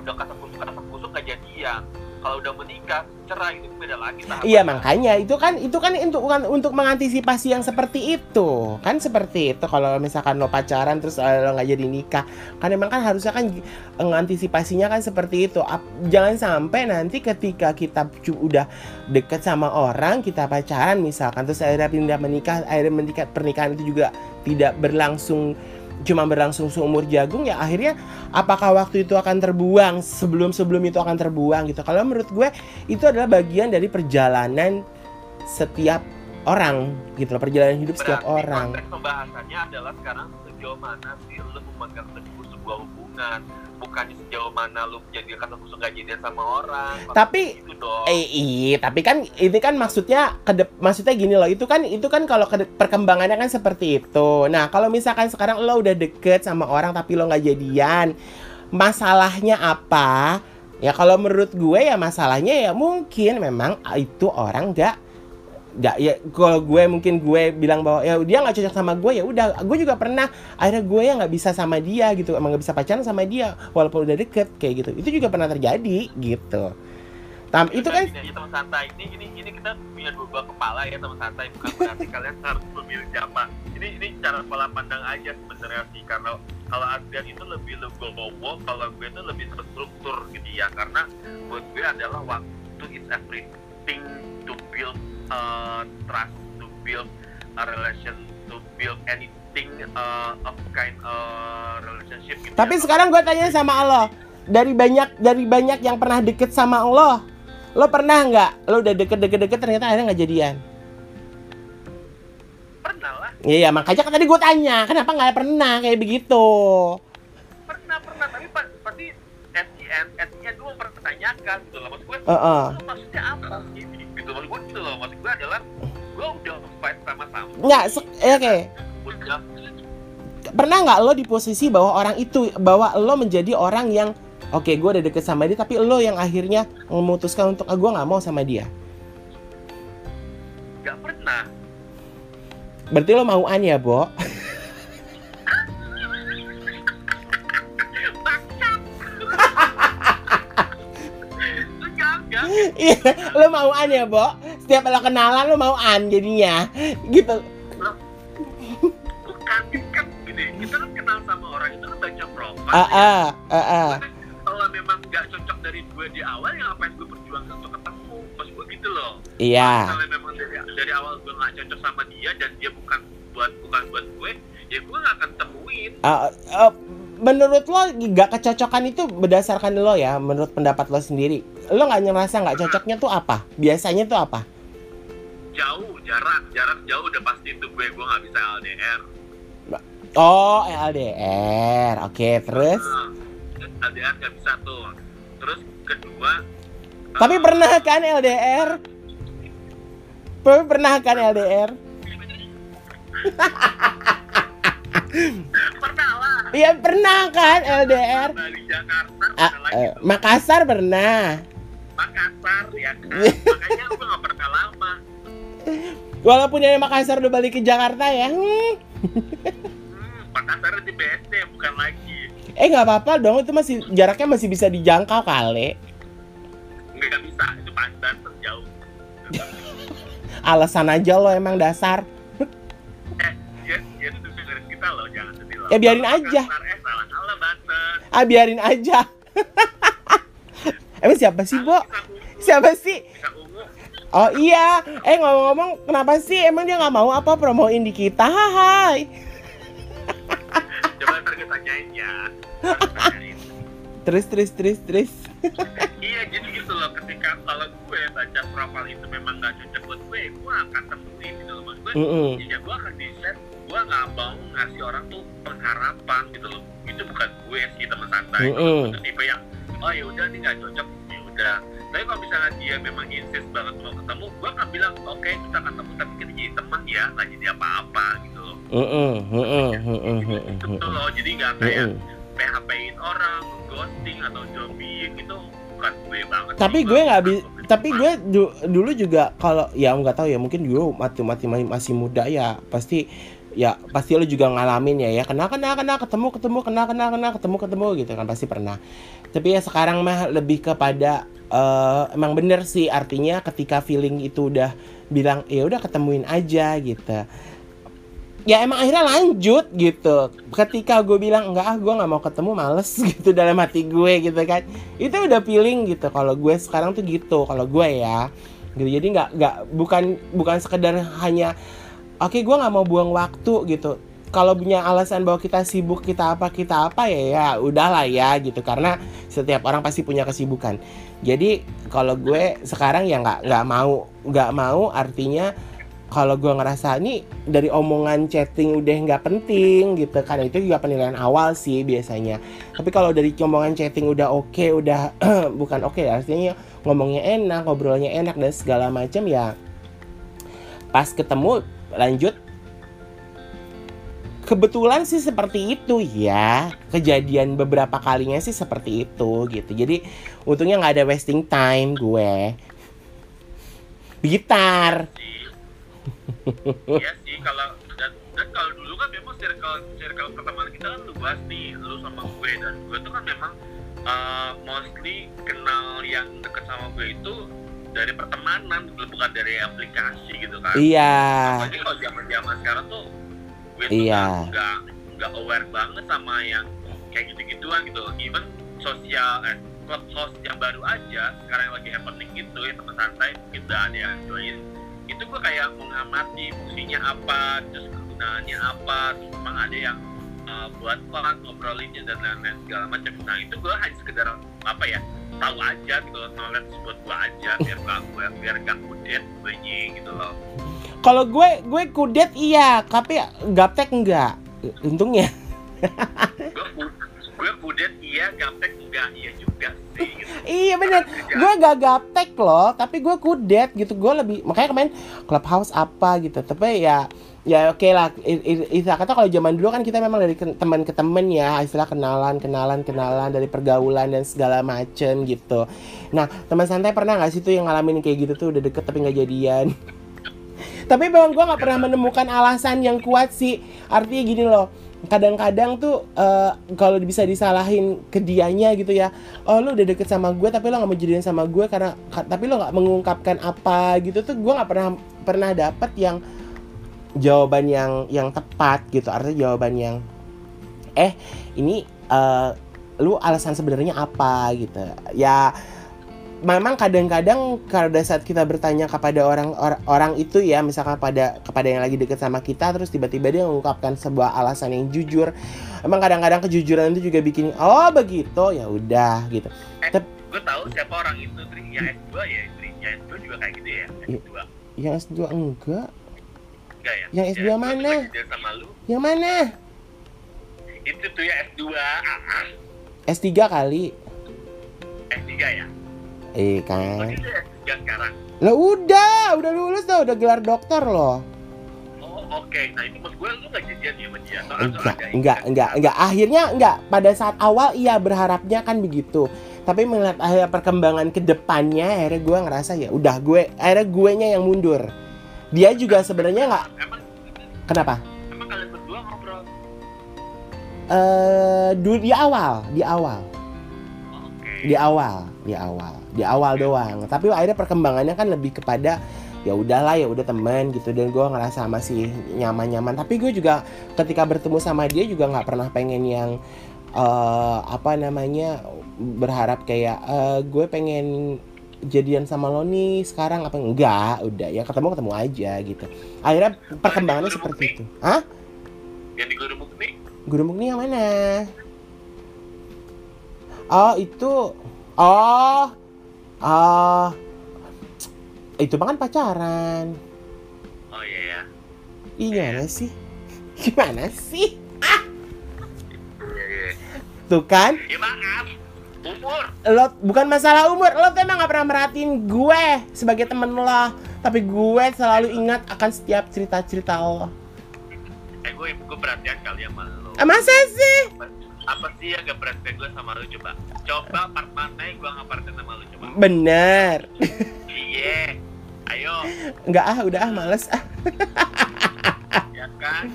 [SPEAKER 2] Udah kata kusuk kata kusuk gak jadian kalau udah menikah cerai itu beda lagi
[SPEAKER 1] Iya, makanya itu kan itu kan untuk untuk mengantisipasi yang seperti itu. Kan seperti itu kalau misalkan lo pacaran terus eh, lo nggak jadi nikah. Kan memang kan harusnya kan mengantisipasinya kan seperti itu. Jangan sampai nanti ketika kita udah deket sama orang, kita pacaran misalkan terus akhirnya pindah menikah, akhirnya menikah pernikahan itu juga tidak berlangsung cuma berlangsung seumur jagung ya akhirnya apakah waktu itu akan terbuang sebelum sebelum itu akan terbuang gitu. Kalau menurut gue itu adalah bagian dari perjalanan setiap orang gitu loh perjalanan hidup setiap
[SPEAKER 2] Berarti
[SPEAKER 1] orang.
[SPEAKER 2] konteks pembahasannya adalah sekarang sejauh mana sih lu memegang teguh sebuah hubungan bukan sejauh mana lu menjadi kata kusuk gak jadian sama orang.
[SPEAKER 1] Tapi-
[SPEAKER 2] itu dong.
[SPEAKER 1] eh iya tapi kan ini kan maksudnya kedep maksudnya gini loh itu kan itu kan kalau perkembangannya kan seperti itu. Nah kalau misalkan sekarang lo udah deket sama orang tapi lo nggak jadian masalahnya apa? Ya kalau menurut gue ya masalahnya ya mungkin memang itu orang nggak nggak ya kalau gue mungkin gue bilang bahwa ya dia nggak cocok sama gue ya udah gue juga pernah akhirnya gue yang nggak bisa sama dia gitu emang nggak bisa pacaran sama dia walaupun udah deket kayak gitu. Itu juga pernah terjadi gitu. Tam, itu kan
[SPEAKER 2] aja, teman santai ini ini ini kita punya dua buah kepala ya teman santai bukan berarti kalian harus memilih siapa. Ini ini cara pola pandang aja sebenarnya sih karena kalau Adrian itu lebih legowo kalau gue itu lebih terstruktur gitu ya karena buat gue adalah waktu is everything to build uh, trust to build a relation to build anything uh, of kind uh, relationship gitu
[SPEAKER 1] Tapi
[SPEAKER 2] ya.
[SPEAKER 1] sekarang gue tanya sama Allah, dari banyak dari banyak yang pernah deket sama Allah, lo pernah nggak? Lo udah deket-deket-deket ternyata akhirnya nggak jadian.
[SPEAKER 2] pernah lah
[SPEAKER 1] Iya, makanya kan tadi gue tanya, kenapa nggak pernah kayak begitu?
[SPEAKER 2] pernah pernah tapi pa- pasti at the end at the end gue mempertanyakan gitu loh maksud gue
[SPEAKER 1] Heeh.
[SPEAKER 2] "Lu maksudnya apa gitu gitu gue gitu loh maksud gue adalah gue udah fight sama-sama
[SPEAKER 1] Nggak, se- eh, oke.
[SPEAKER 2] udah
[SPEAKER 1] Pernah nggak lo di posisi bahwa orang itu, bahwa lo menjadi orang yang Oke, gue udah deket sama dia, tapi lo yang akhirnya memutuskan untuk, ah, gue nggak mau sama dia.
[SPEAKER 2] nggak pernah
[SPEAKER 1] Berarti lo mauan ya, Bo? Iya, lo mauan ya, Bo? Setiap lo kenalan lo mauan jadinya, gitu.
[SPEAKER 2] bukan kan gini kita kan kenal sama orang itu kan baca profil
[SPEAKER 1] ah, ah.
[SPEAKER 2] kalau memang nggak cocok dari gue di awal ya ngapain gue berjuang untuk ketemu maksud gue gitu loh
[SPEAKER 1] Iya.
[SPEAKER 2] kalau memang dari dari awal gue nggak cocok sama dia dan dia bukan buat bukan buat gue ya gue nggak akan temuin
[SPEAKER 1] Ah, ah, menurut lo gak kecocokan itu berdasarkan lo ya, menurut pendapat lo sendiri. Lo nggak ngerasa nggak cocoknya tuh apa? Biasanya tuh apa?
[SPEAKER 2] jauh jarak jarak jauh udah pasti itu gue gue nggak bisa LDR
[SPEAKER 1] Oh, LDR. Oke, terus?
[SPEAKER 2] Nah, LDR nggak bisa tuh terus kedua
[SPEAKER 1] Tapi
[SPEAKER 2] eh,
[SPEAKER 1] pernah kan LDR? Tapi pernah kan LDR?
[SPEAKER 2] pernah lah
[SPEAKER 1] Iya pernah kan LDR?
[SPEAKER 2] dari Jakarta
[SPEAKER 1] Ah,
[SPEAKER 2] pernah lagi
[SPEAKER 1] eh,
[SPEAKER 2] tuh
[SPEAKER 1] Makassar pernah.
[SPEAKER 2] Makassar ya kan makanya gue nggak pernah lama
[SPEAKER 1] Walaupun dari Makassar udah balik ke Jakarta ya. Hmm.
[SPEAKER 2] hmm, Makassar di BSD bukan lagi
[SPEAKER 1] Eh nggak apa-apa dong, itu masih jaraknya masih bisa dijangkau kali.
[SPEAKER 2] nggak nggak bisa itu pandan terjauh
[SPEAKER 1] Alasan aja lo emang dasar. Ya, biarin aja.
[SPEAKER 2] Eh
[SPEAKER 1] Ah biarin aja. emang siapa sih, Bo? Siapa sih? Oh iya, eh ngomong-ngomong, kenapa sih emang dia nggak mau apa promoin di kita? Hai.
[SPEAKER 2] coba ntar kita ya.
[SPEAKER 1] Terus, terus, terus, terus.
[SPEAKER 2] iya jadi gitu loh ketika kalau gue baca profil itu memang nggak cocok buat gue gue akan temuin gitu loh maksud gue
[SPEAKER 1] Mm-mm.
[SPEAKER 2] ya gue akan di set gue nggak mau ngasih orang tuh pengharapan gitu loh. Itu bukan gue sih teman santai.
[SPEAKER 1] Mm-mm.
[SPEAKER 2] itu tipe yang oh ya udah ini nggak cocok ya udah. Tapi kalau misalnya dia memang insist banget mau ketemu gue akan bilang oke kita akan ketemu tapi kita jadi teman ya nggak jadi apa-apa gitu loh.
[SPEAKER 1] Mm-mm, mm-mm,
[SPEAKER 2] gitu gitu loh. Jadi nggak kayak
[SPEAKER 1] mm-mm.
[SPEAKER 2] PHP-in orang ghosting atau zombie gitu bukan gue banget
[SPEAKER 1] Tapi gue nggak bi,
[SPEAKER 2] Gue
[SPEAKER 1] tapi gue du- dulu juga kalau ya nggak tahu ya mungkin dulu mati mati masih muda ya pasti ya pasti lo juga ngalamin ya ya. Kenal kenal kenal ketemu ketemu kenal kenal kenal ketemu ketemu gitu kan pasti pernah. Tapi ya sekarang mah lebih kepada eh, emang bener sih artinya ketika feeling itu udah bilang ya udah ketemuin aja gitu. Ya emang akhirnya lanjut gitu. Ketika gue bilang enggak ah gue nggak mau ketemu males gitu dalam hati gue gitu kan. Itu udah feeling gitu. Kalau gue sekarang tuh gitu kalau gue ya. Gitu. Jadi nggak nggak bukan bukan sekedar hanya oke gue nggak mau buang waktu gitu. Kalau punya alasan bahwa kita sibuk kita apa kita apa ya ya udahlah ya gitu. Karena setiap orang pasti punya kesibukan. Jadi kalau gue sekarang ya nggak nggak mau nggak mau artinya kalau gue ngerasa ini dari omongan chatting udah nggak penting gitu kan. Itu juga penilaian awal sih biasanya. Tapi kalau dari omongan chatting udah oke udah bukan oke artinya ngomongnya enak ngobrolnya enak dan segala macam ya pas ketemu lanjut. Kebetulan sih seperti itu ya. Kejadian beberapa kalinya sih seperti itu gitu. Jadi untungnya nggak ada wasting time gue. Gitar.
[SPEAKER 2] Iya sih kalau dan, dan kalau dulu kan memang circle circle pertemanan kita kan luas nih. Lu sama gue dan gue tuh kan memang uh, mostly kenal yang deket sama gue itu dari pertemanan gitu, bukan dari aplikasi gitu kan.
[SPEAKER 1] iya
[SPEAKER 2] Apalagi kalau zaman zaman sekarang tuh gue
[SPEAKER 1] Iya.
[SPEAKER 2] nggak- nggak aware banget sama yang kayak gitu-gituan gitu. Even sosial eh, clubhouse yang baru aja sekarang yang lagi happening gitu ya teman santai mungkin udah ada yang join itu gue kayak mengamati fungsinya apa terus kegunaannya apa terus memang ada yang uh, buat orang ngobrolinnya dan lain-lain segala macam nah itu gue hanya sekedar apa ya tahu aja gitu loh knowledge buat gue aja biar gak gue biar gak kudet gue gitu loh
[SPEAKER 1] Kalau gue gue kudet iya, tapi gaptek enggak. Untungnya.
[SPEAKER 2] gue ku- gue kudet iya gaptek enggak iya juga sih gitu.
[SPEAKER 1] Iya bener, gue gak gaptek loh, tapi gue kudet gitu. Gue lebih makanya kemarin clubhouse apa gitu. Tapi ya ya oke lah. I- i- Istilah kata kalau zaman dulu kan kita memang dari teman ke teman ya, istilah kenalan, kenalan, kenalan dari pergaulan dan segala macem gitu. Nah teman santai pernah nggak sih tuh yang ngalamin kayak gitu tuh udah deket tapi nggak jadian? tapi memang gue nggak pernah menemukan alasan yang kuat sih. Artinya gini loh. Kadang-kadang tuh eh, kalau bisa disalahin ke dianya gitu ya oh lu udah deket sama gue tapi lo nggak mau jadian sama gue karena ka- tapi lo nggak mengungkapkan apa gitu tuh gue nggak pernah pernah dapet yang jawaban yang yang tepat gitu. Artinya jawaban yang eh ini eh, lu alasan sebenarnya apa? gitu. Ya memang kadang-kadang pada saat kita bertanya kepada orang or- orang itu ya misalkan pada kepada yang lagi deket sama kita terus tiba-tiba dia mengungkapkan sebuah alasan yang jujur emang kadang-kadang kejujuran itu juga bikin oh begitu ya udah gitu.
[SPEAKER 2] Gue tahu siapa orang itu yang S2 ya yang S2 juga kayak gitu ya
[SPEAKER 1] Iya.
[SPEAKER 2] S2
[SPEAKER 1] yang S2 enggak
[SPEAKER 2] enggak ya?
[SPEAKER 1] Yang S2 mana?
[SPEAKER 2] juga jadian sama lu.
[SPEAKER 1] Yang mana?
[SPEAKER 2] Itu tuh ya S2 ah, ah.
[SPEAKER 1] S3 kali.
[SPEAKER 2] S3 ya?
[SPEAKER 1] Eh
[SPEAKER 2] oh
[SPEAKER 1] kan
[SPEAKER 2] itu S3 sekarang?
[SPEAKER 1] Lah udah. Udah lulus tuh udah gelar dokter loh.
[SPEAKER 2] Oh oke. Nah itu maksud gue lu gak jadian ya sama dia?
[SPEAKER 1] Enggak enggak enggak enggak. Akhirnya enggak. Pada saat awal iya berharapnya kan begitu. Tapi melihat akhirnya perkembangan ke depannya akhirnya gue ngerasa ya udah gue akhirnya gue nya yang mundur dia juga sebenarnya nggak kenapa?
[SPEAKER 2] Emang kalian berdua ngobrol?
[SPEAKER 1] Eh dulu di awal di awal.
[SPEAKER 2] Oh, oke.
[SPEAKER 1] Di awal di awal. Di awal doang. Tapi akhirnya perkembangannya kan lebih kepada ya udahlah ya udah teman gitu. Dan gue ngerasa masih nyaman-nyaman. Tapi gue juga ketika bertemu sama dia juga nggak pernah pengen yang eh, apa namanya berharap kayak eh, gue pengen jadian sama lo nih sekarang apa enggak udah ya ketemu ketemu aja gitu akhirnya perkembangannya seperti itu ah
[SPEAKER 2] yang di Gurumuk nih
[SPEAKER 1] Guru Mukni yang mana? Oh, itu. Oh. Oh. Itu mah kan pacaran.
[SPEAKER 2] oh iya ya
[SPEAKER 1] Ih, gimana sih? Gimana sih?
[SPEAKER 2] iya iya
[SPEAKER 1] Tuh kan,
[SPEAKER 2] ya maaf umur
[SPEAKER 1] lo bukan masalah umur, lo tuh emang gak pernah merhatiin gue sebagai temen lo. Tapi gue selalu ingat akan setiap cerita-cerita lo.
[SPEAKER 2] eh gue gue perhatian kali sama lo
[SPEAKER 1] Ah, masa sih?
[SPEAKER 2] apa sih yang gak perhatian gue sama lo coba coba part mana yang gue gak perhatian sama lo coba
[SPEAKER 1] Bener.
[SPEAKER 2] iya ayo
[SPEAKER 1] Enggak ah, udah ah, males ah.
[SPEAKER 2] ya kan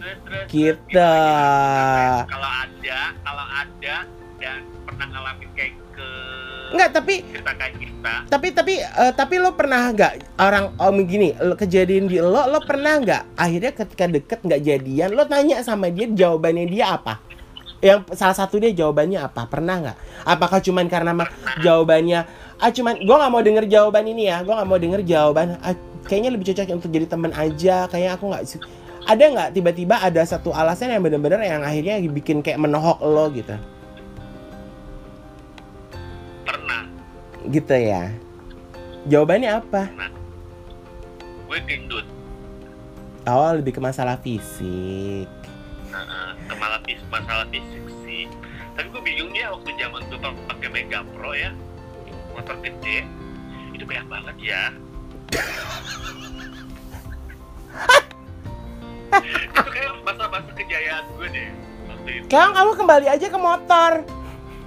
[SPEAKER 2] terus terus
[SPEAKER 1] Gitu.
[SPEAKER 2] terus gimana? kalau ada kalau ada dan pernah ngalamin kayak ke
[SPEAKER 1] Enggak, tapi
[SPEAKER 2] kita.
[SPEAKER 1] Tapi tapi eh, tapi lo pernah nggak orang om gini lo, kejadian di lo lo pernah nggak akhirnya ketika deket nggak jadian lo tanya sama dia jawabannya dia apa? Yang salah satu dia jawabannya apa? Pernah nggak? Apakah cuman karena ma- jawabannya ah cuman gue nggak mau denger jawaban ini ya gue nggak mau denger jawaban ah, kayaknya lebih cocok untuk jadi teman aja kayaknya aku nggak ada nggak tiba-tiba ada satu alasan yang bener-bener yang akhirnya bikin kayak menohok lo gitu gitu ya. Jawabannya apa?
[SPEAKER 2] Gue gendut.
[SPEAKER 1] Oh lebih ke masalah fisik.
[SPEAKER 2] Nah, ke masalah fisik masalah fisik sih. Tapi gue bingung ya waktu zaman gue pakai Mega Pro ya motor gede itu banyak banget ya. Itu kayak masa-masa kejayaan gue deh waktu itu.
[SPEAKER 1] Sekarang kamu kembali aja ke motor.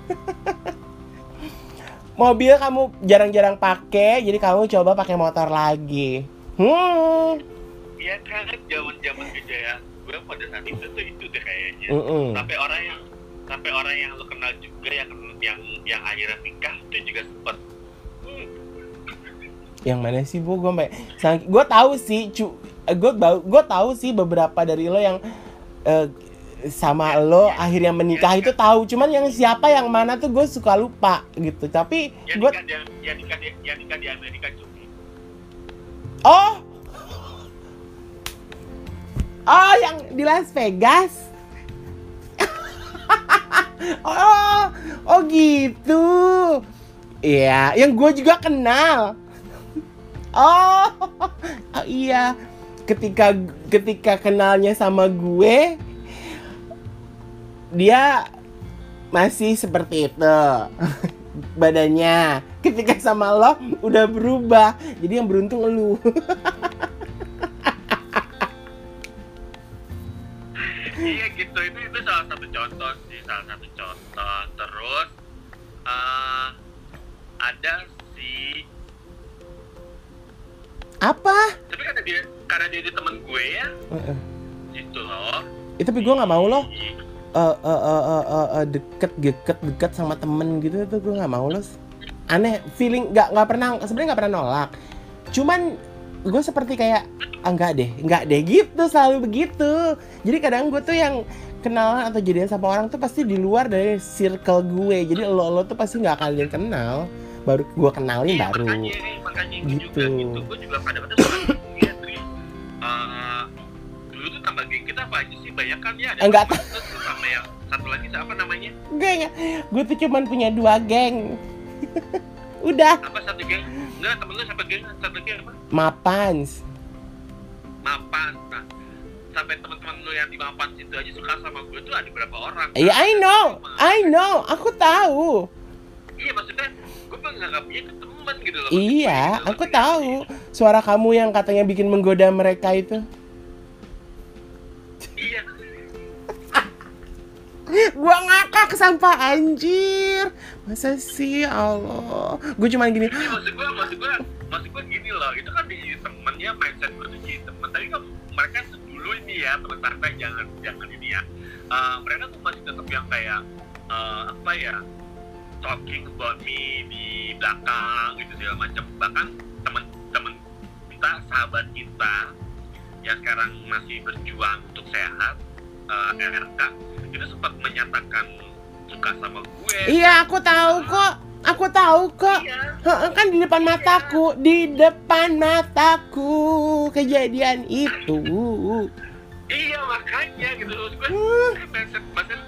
[SPEAKER 1] Mobil kamu jarang-jarang pakai, jadi kamu coba pakai motor lagi. Hmm.
[SPEAKER 2] Iya kan zaman-zaman kejayaan gue pada saat itu tuh itu deh kayaknya
[SPEAKER 1] Mm-mm.
[SPEAKER 2] sampai orang yang sampai orang yang lo kenal juga yang yang yang akhirnya nikah itu juga sempet hmm,
[SPEAKER 1] Yang mana sih bu? Gue gue tahu sih, cu, gue tahu gue tahu sih beberapa dari lo yang eh, sama lo akhirnya menikah itu tahu. Cuman yang siapa yang mana tuh gue suka lupa gitu. Tapi
[SPEAKER 2] yang
[SPEAKER 1] gue
[SPEAKER 2] nikah yang nikah di yang nikah di Amerika
[SPEAKER 1] oh oh yang di Las Vegas. oh oh gitu. Iya, yang gue juga kenal. Oh, oh iya. Ketika ketika kenalnya sama gue, dia masih seperti itu badannya. Ketika sama lo udah berubah. Jadi yang beruntung lu.
[SPEAKER 2] iya gitu itu itu salah satu contoh sih salah satu contoh terus eh, ada si
[SPEAKER 1] Apa?
[SPEAKER 2] tapi karena dia karena dia, dia teman gue ya
[SPEAKER 1] Heeh.
[SPEAKER 2] gitu loh
[SPEAKER 1] Eh, tapi gue nggak mau loh Eh, eh, eh, eh, eh, eh, deket deket deket sama temen gitu tuh gue nggak mau loh aneh feeling nggak nggak pernah sebenarnya nggak pernah nolak. Cuman gue seperti kayak ah, enggak deh enggak deh gitu selalu begitu. Jadi kadang gue tuh yang kenalan atau jadian sama orang tuh pasti di luar dari circle gue. Jadi lo lo tuh pasti nggak akan kenal. Baru gue kenalin
[SPEAKER 2] iya,
[SPEAKER 1] baru.
[SPEAKER 2] makanya makanya juga
[SPEAKER 1] Gitu.
[SPEAKER 2] gitu. Gue juga kadang-kadang kita apa aja sih? Banyak kan ya ada
[SPEAKER 1] Enggak
[SPEAKER 2] terus sama yang satu lagi siapa namanya?
[SPEAKER 1] Gue gue tuh cuman punya dua geng. Udah.
[SPEAKER 2] Apa satu geng? Enggak temen lu siapa geng? Satu geng apa?
[SPEAKER 1] Mapans.
[SPEAKER 2] Mapan nah sampai teman-teman lu yang di mapan situ aja suka sama gue tuh ada berapa orang?
[SPEAKER 1] Ya I know. I know. Aku tahu.
[SPEAKER 2] Iya maksudnya gue menganggapnya itu teman gitu loh.
[SPEAKER 1] Iya, aku tahu. Suara kamu yang katanya bikin menggoda mereka itu.
[SPEAKER 2] Iya
[SPEAKER 1] Gua ngakak sampah anjir. Masa sih Allah. Gue cuman gini.
[SPEAKER 2] Iya, maksud gue maksud gue maksud gue gini loh itu kan di temennya mindset gue tuh jadi temen tapi kan mereka tuh dulu ini ya teman santai jangan jangan ini ya Eh, mereka tuh masih tetap yang kayak eh, apa ya talking about me di belakang gitu segala macam bahkan teman-teman kita sahabat kita yang sekarang masih berjuang untuk sehat eh, RK itu sempat menyatakan suka sama gue
[SPEAKER 1] Iya, aku tahu kok. Aku tahu kok.
[SPEAKER 2] iya
[SPEAKER 1] Heeh, kan di depan mataku, di depan mataku kejadian itu.
[SPEAKER 2] Iya makanya gitu gue
[SPEAKER 1] Hmm.
[SPEAKER 2] kan mindset mindset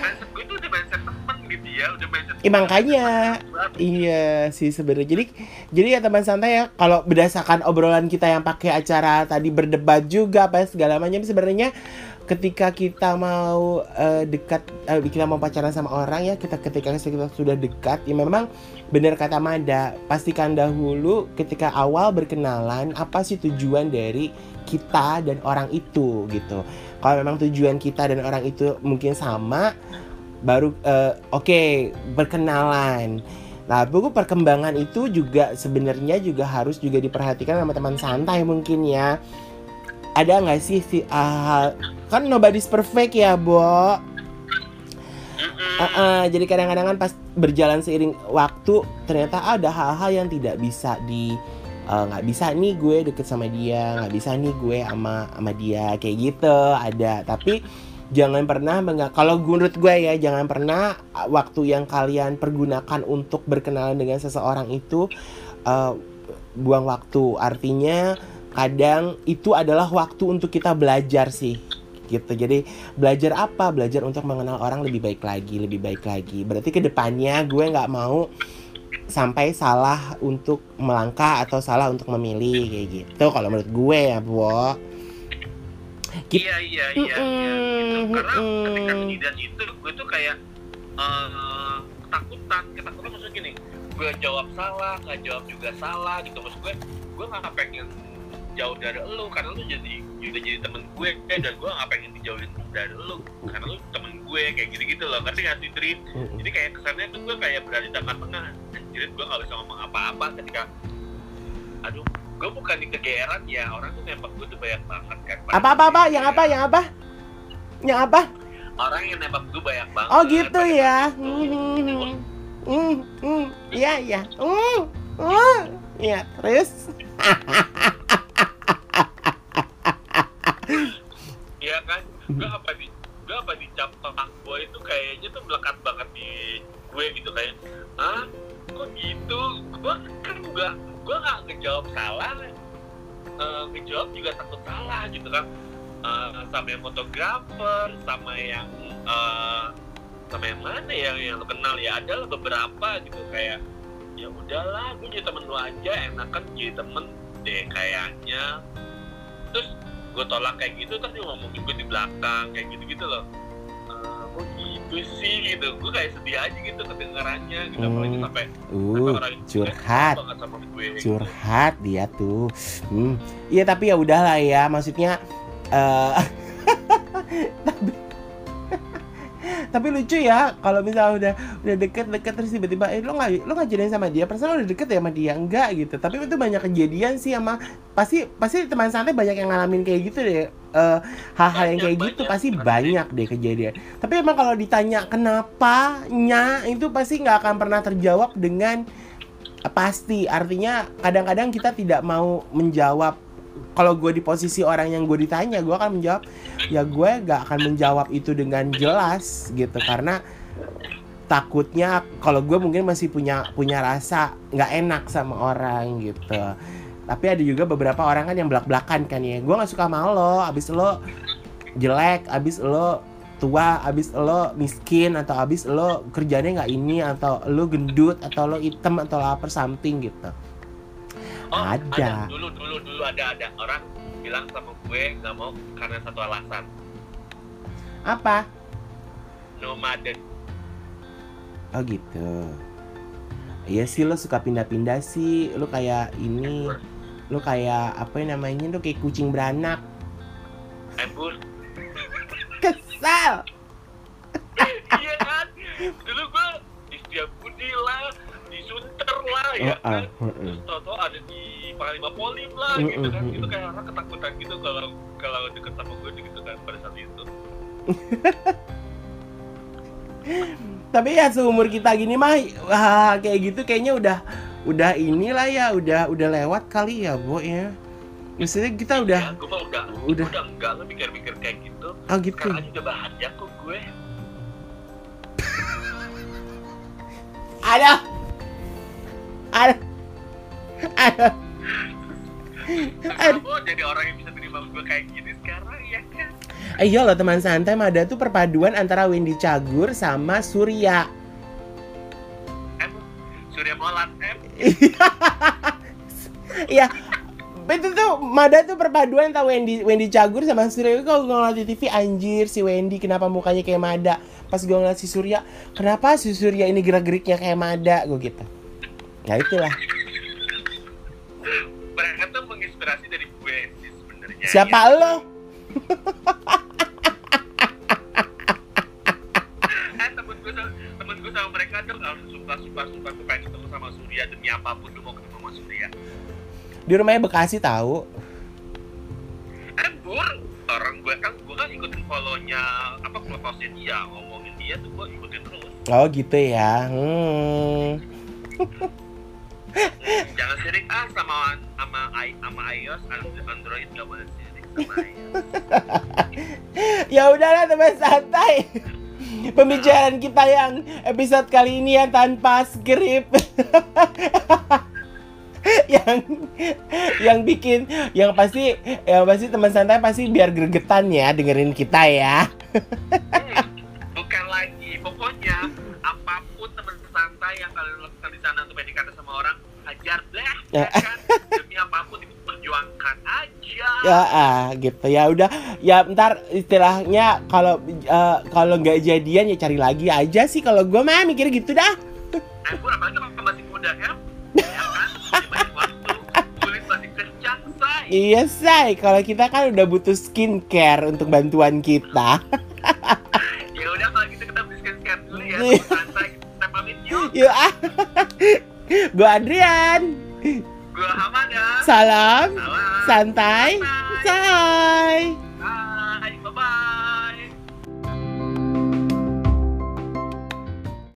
[SPEAKER 2] mindset gue tuh udah mindset temen gitu ya udah mindset
[SPEAKER 1] Ya, makanya. Iya sih sebenarnya. Jadi jadi ya teman santai ya kalau berdasarkan obrolan kita yang pakai acara tadi berdebat juga apa segala macam sebenarnya ketika kita mau eh, dekat eh, kita mau pacaran sama orang ya kita ketika kita sudah dekat ya memang benar kata Mada pastikan dahulu ketika awal berkenalan apa sih tujuan dari kita dan orang itu gitu kalau memang tujuan kita dan orang itu mungkin sama baru eh, oke berkenalan Nah, buku perkembangan itu juga sebenarnya juga harus juga diperhatikan sama teman santai mungkin ya. Ada nggak sih si hal kan nobody's perfect ya, Bo. Uh, uh, jadi kadang-kadang kan pas berjalan seiring waktu ternyata ada hal-hal yang tidak bisa di uh, nggak bisa nih gue deket sama dia nggak bisa nih gue sama sama dia kayak gitu ada tapi jangan pernah menga- kalau menurut gue ya jangan pernah waktu yang kalian pergunakan untuk berkenalan dengan seseorang itu uh, buang waktu. Artinya kadang itu adalah waktu untuk kita belajar sih gitu. Jadi belajar apa? Belajar untuk mengenal orang lebih baik lagi lebih baik lagi. Berarti ke depannya gue nggak mau sampai salah untuk melangkah atau salah untuk memilih kayak gitu. Kalau menurut gue ya Bo Gitu.
[SPEAKER 2] Iya iya iya iya gitu. Karena ketika
[SPEAKER 1] mm-mm.
[SPEAKER 2] kejadian itu gue tuh kayak eh, ketakutan ketakutan maksudnya gini gue jawab salah nggak jawab juga salah gitu maksud gue gue nggak pengen jauh dari lu karena lu jadi udah jadi temen gue dan gue nggak pengen dijauhin dari lu karena lu temen gue kayak gitu gitu loh ngerti nggak sih jadi kayak kesannya tuh gue kayak berada di tengah-tengah anjir gue nggak bisa ngomong apa-apa ketika aduh gue bukan di kegeeran ya orang tuh nembak gue tuh banyak banget kan.
[SPEAKER 1] Apa apa apa? yang apa yang apa? Yang apa?
[SPEAKER 2] Orang yang nembak gue banyak banget.
[SPEAKER 1] Oh gitu ya. Hmm, hmm, hmm, iya iya. Iya terus?
[SPEAKER 2] Iya kan? Gue apa di gue apa dicap tentang gue itu kayaknya tuh melekat banget di gue gitu kayak ah kok gitu? Gue kan juga gue nggak ngejawab salah. Eh, ngejawab juga takut salah gitu kan. Eh, sama yang fotografer sama yang eh, sama yang mana ya yang lo kenal ya ada beberapa gitu. Kayak ya udahlah gue jadi temen lu aja enakan jadi temen deh kayaknya. Terus gue tolak kayak gitu terus dia ngomongin gue di belakang kayak gitu gitu loh kok gitu gue kayak sedih aja gitu kedengarannya gitu
[SPEAKER 1] Hmm.
[SPEAKER 2] apalagi sampai sampai
[SPEAKER 1] Uh,
[SPEAKER 2] itu
[SPEAKER 1] curhat.
[SPEAKER 2] gue gitu.
[SPEAKER 1] curhat dia tuh. Hmm. Iya tapi ya udahlah ya, maksudnya eh tapi tapi lucu ya kalau misalnya udah udah deket-deket terus tiba-tiba eh lo nggak lo nggak jadian sama dia, perasaan lo udah deket ya sama dia enggak gitu. Tapi itu banyak kejadian sih sama pasti pasti teman santai banyak yang ngalamin kayak gitu deh. Eh, hal-hal yang
[SPEAKER 2] Banyak,
[SPEAKER 1] kayak gitu
[SPEAKER 2] banyak.
[SPEAKER 1] pasti
[SPEAKER 2] Pasti.
[SPEAKER 1] banyak deh kejadian. Tapi emang kalau ditanya kenapanya itu pasti nggak akan pernah terjawab dengan pasti artinya kadang-kadang kita tidak mau menjawab kalau gue di posisi orang yang gue ditanya gue akan menjawab ya gue gak akan menjawab itu dengan jelas gitu. Karena takutnya kalau gue mungkin masih punya punya rasa nggak enak sama orang gitu. Tapi ada juga beberapa orang kan yang belak belakan kan ya. Gue nggak suka sama lo abis lo jelek abis lo tua abis lo miskin atau abis lo kerjanya nggak ini atau lo gendut atau lo hitam atau apa something gitu
[SPEAKER 2] Oh,
[SPEAKER 1] Ada.
[SPEAKER 2] Dulu dulu dulu ada ada orang bilang sama gue nggak mau karena satu alasan.
[SPEAKER 1] apa
[SPEAKER 2] Nomaden.
[SPEAKER 1] oh gitu iya sih lo suka pindah-pindah sih lo kayak ini lo kayak apa yang namanya lo kayak kucing beranak
[SPEAKER 2] Embur.
[SPEAKER 1] kesal
[SPEAKER 2] lah ya
[SPEAKER 1] ah,
[SPEAKER 2] kan.
[SPEAKER 1] mm, mm.
[SPEAKER 2] Terus tau-tau ada di Panglima Polim lah
[SPEAKER 1] Mm,
[SPEAKER 2] gitu kan.
[SPEAKER 1] mm,
[SPEAKER 2] Itu
[SPEAKER 1] mm.
[SPEAKER 2] kayak orang ketakutan gitu kalau kalau deket sama gue gitu kan pada saat itu.
[SPEAKER 1] tapi ya seumur kita gini mah wah, kayak gitu kayaknya udah udah inilah ya udah udah lewat kali ya bu ya maksudnya kita udah
[SPEAKER 2] Ya, gue mah udah
[SPEAKER 1] udah.
[SPEAKER 2] udah enggak lah mikir-mikir kayak gitu.
[SPEAKER 1] oh gitu
[SPEAKER 2] Sekarang aja udah bahagia kok gue.
[SPEAKER 1] ada ada ada
[SPEAKER 2] Kamu jadi orang yang bisa terima gue kayak gini sekarang ya kan?
[SPEAKER 1] Iya loh teman santai Mada tuh perpaduan antara Wendy Cagur sama Surya.
[SPEAKER 2] Em, Surya Molan, em.
[SPEAKER 1] Iya. Itu tuh Mada tuh perpaduan antara Wendy Wendy Cagur sama Surya. Kalau gue ngeliat di TV anjir si Wendy kenapa mukanya kayak Mada? Pas gue ngeliat si Surya Kenapa si Surya ini gerak-geriknya kayak Mada? Gue gitu Ya itulah
[SPEAKER 2] Mereka tuh menginspirasi dari gue sih sebenarnya.
[SPEAKER 1] Siapa
[SPEAKER 2] Ya.
[SPEAKER 1] lo?
[SPEAKER 2] Eh, temen gue temen gue sama mereka pengen ketemu sama Surya demi apa pun lu mau ketemu sama Surya.
[SPEAKER 1] Di rumahnya Bekasi tahu
[SPEAKER 2] Eh, Bur, orang gue kan gue kan ikutin follow-nya apa follownya dia ngomongin dia tuh gue ikutin terus.
[SPEAKER 1] Oh gitu ya hmm.
[SPEAKER 2] Jangan sirik ah sama sama i sama iOS and- Android gak boleh sirik sama iOS.
[SPEAKER 1] Ya udahlah teman santai. Pembicaraan kita yang episode kali ini yang tanpa skrip. yang yang bikin yang pasti yang pasti teman santai pasti biar gregetan ya dengerin kita ya.
[SPEAKER 2] Hmm, bukan lagi pokoknya apa pun teman santai yang kalian lakukan di sana untuk PDKT sama orang hajar deh ya.
[SPEAKER 1] Ya.
[SPEAKER 2] kan? Demi apa pun itu perjuangkan aja.
[SPEAKER 1] Ya ah gitu. Ya udah ya ntar istilahnya kalau eh, kalau nggak jadian ya cari lagi aja sih. Kalau gue mah mikir gitu dah.
[SPEAKER 2] eh gue apalagi kalau masih muda ya? Ya kan? Masih banyak waktu. Kulit masih kencang say.
[SPEAKER 1] Iya say. Kalau kita kan udah butuh skincare untuk bantuan kita.
[SPEAKER 2] ya udah kalau gitu kita beli skincare dulu ya.
[SPEAKER 1] Iya.
[SPEAKER 2] santai kita pamit yuk.
[SPEAKER 1] Yuk ah. Gue Adrian.
[SPEAKER 2] Gue Hamada.
[SPEAKER 1] Salam.
[SPEAKER 2] Salam.
[SPEAKER 1] Santai. Santai.
[SPEAKER 2] Bye.
[SPEAKER 1] Bye. Bye-bye.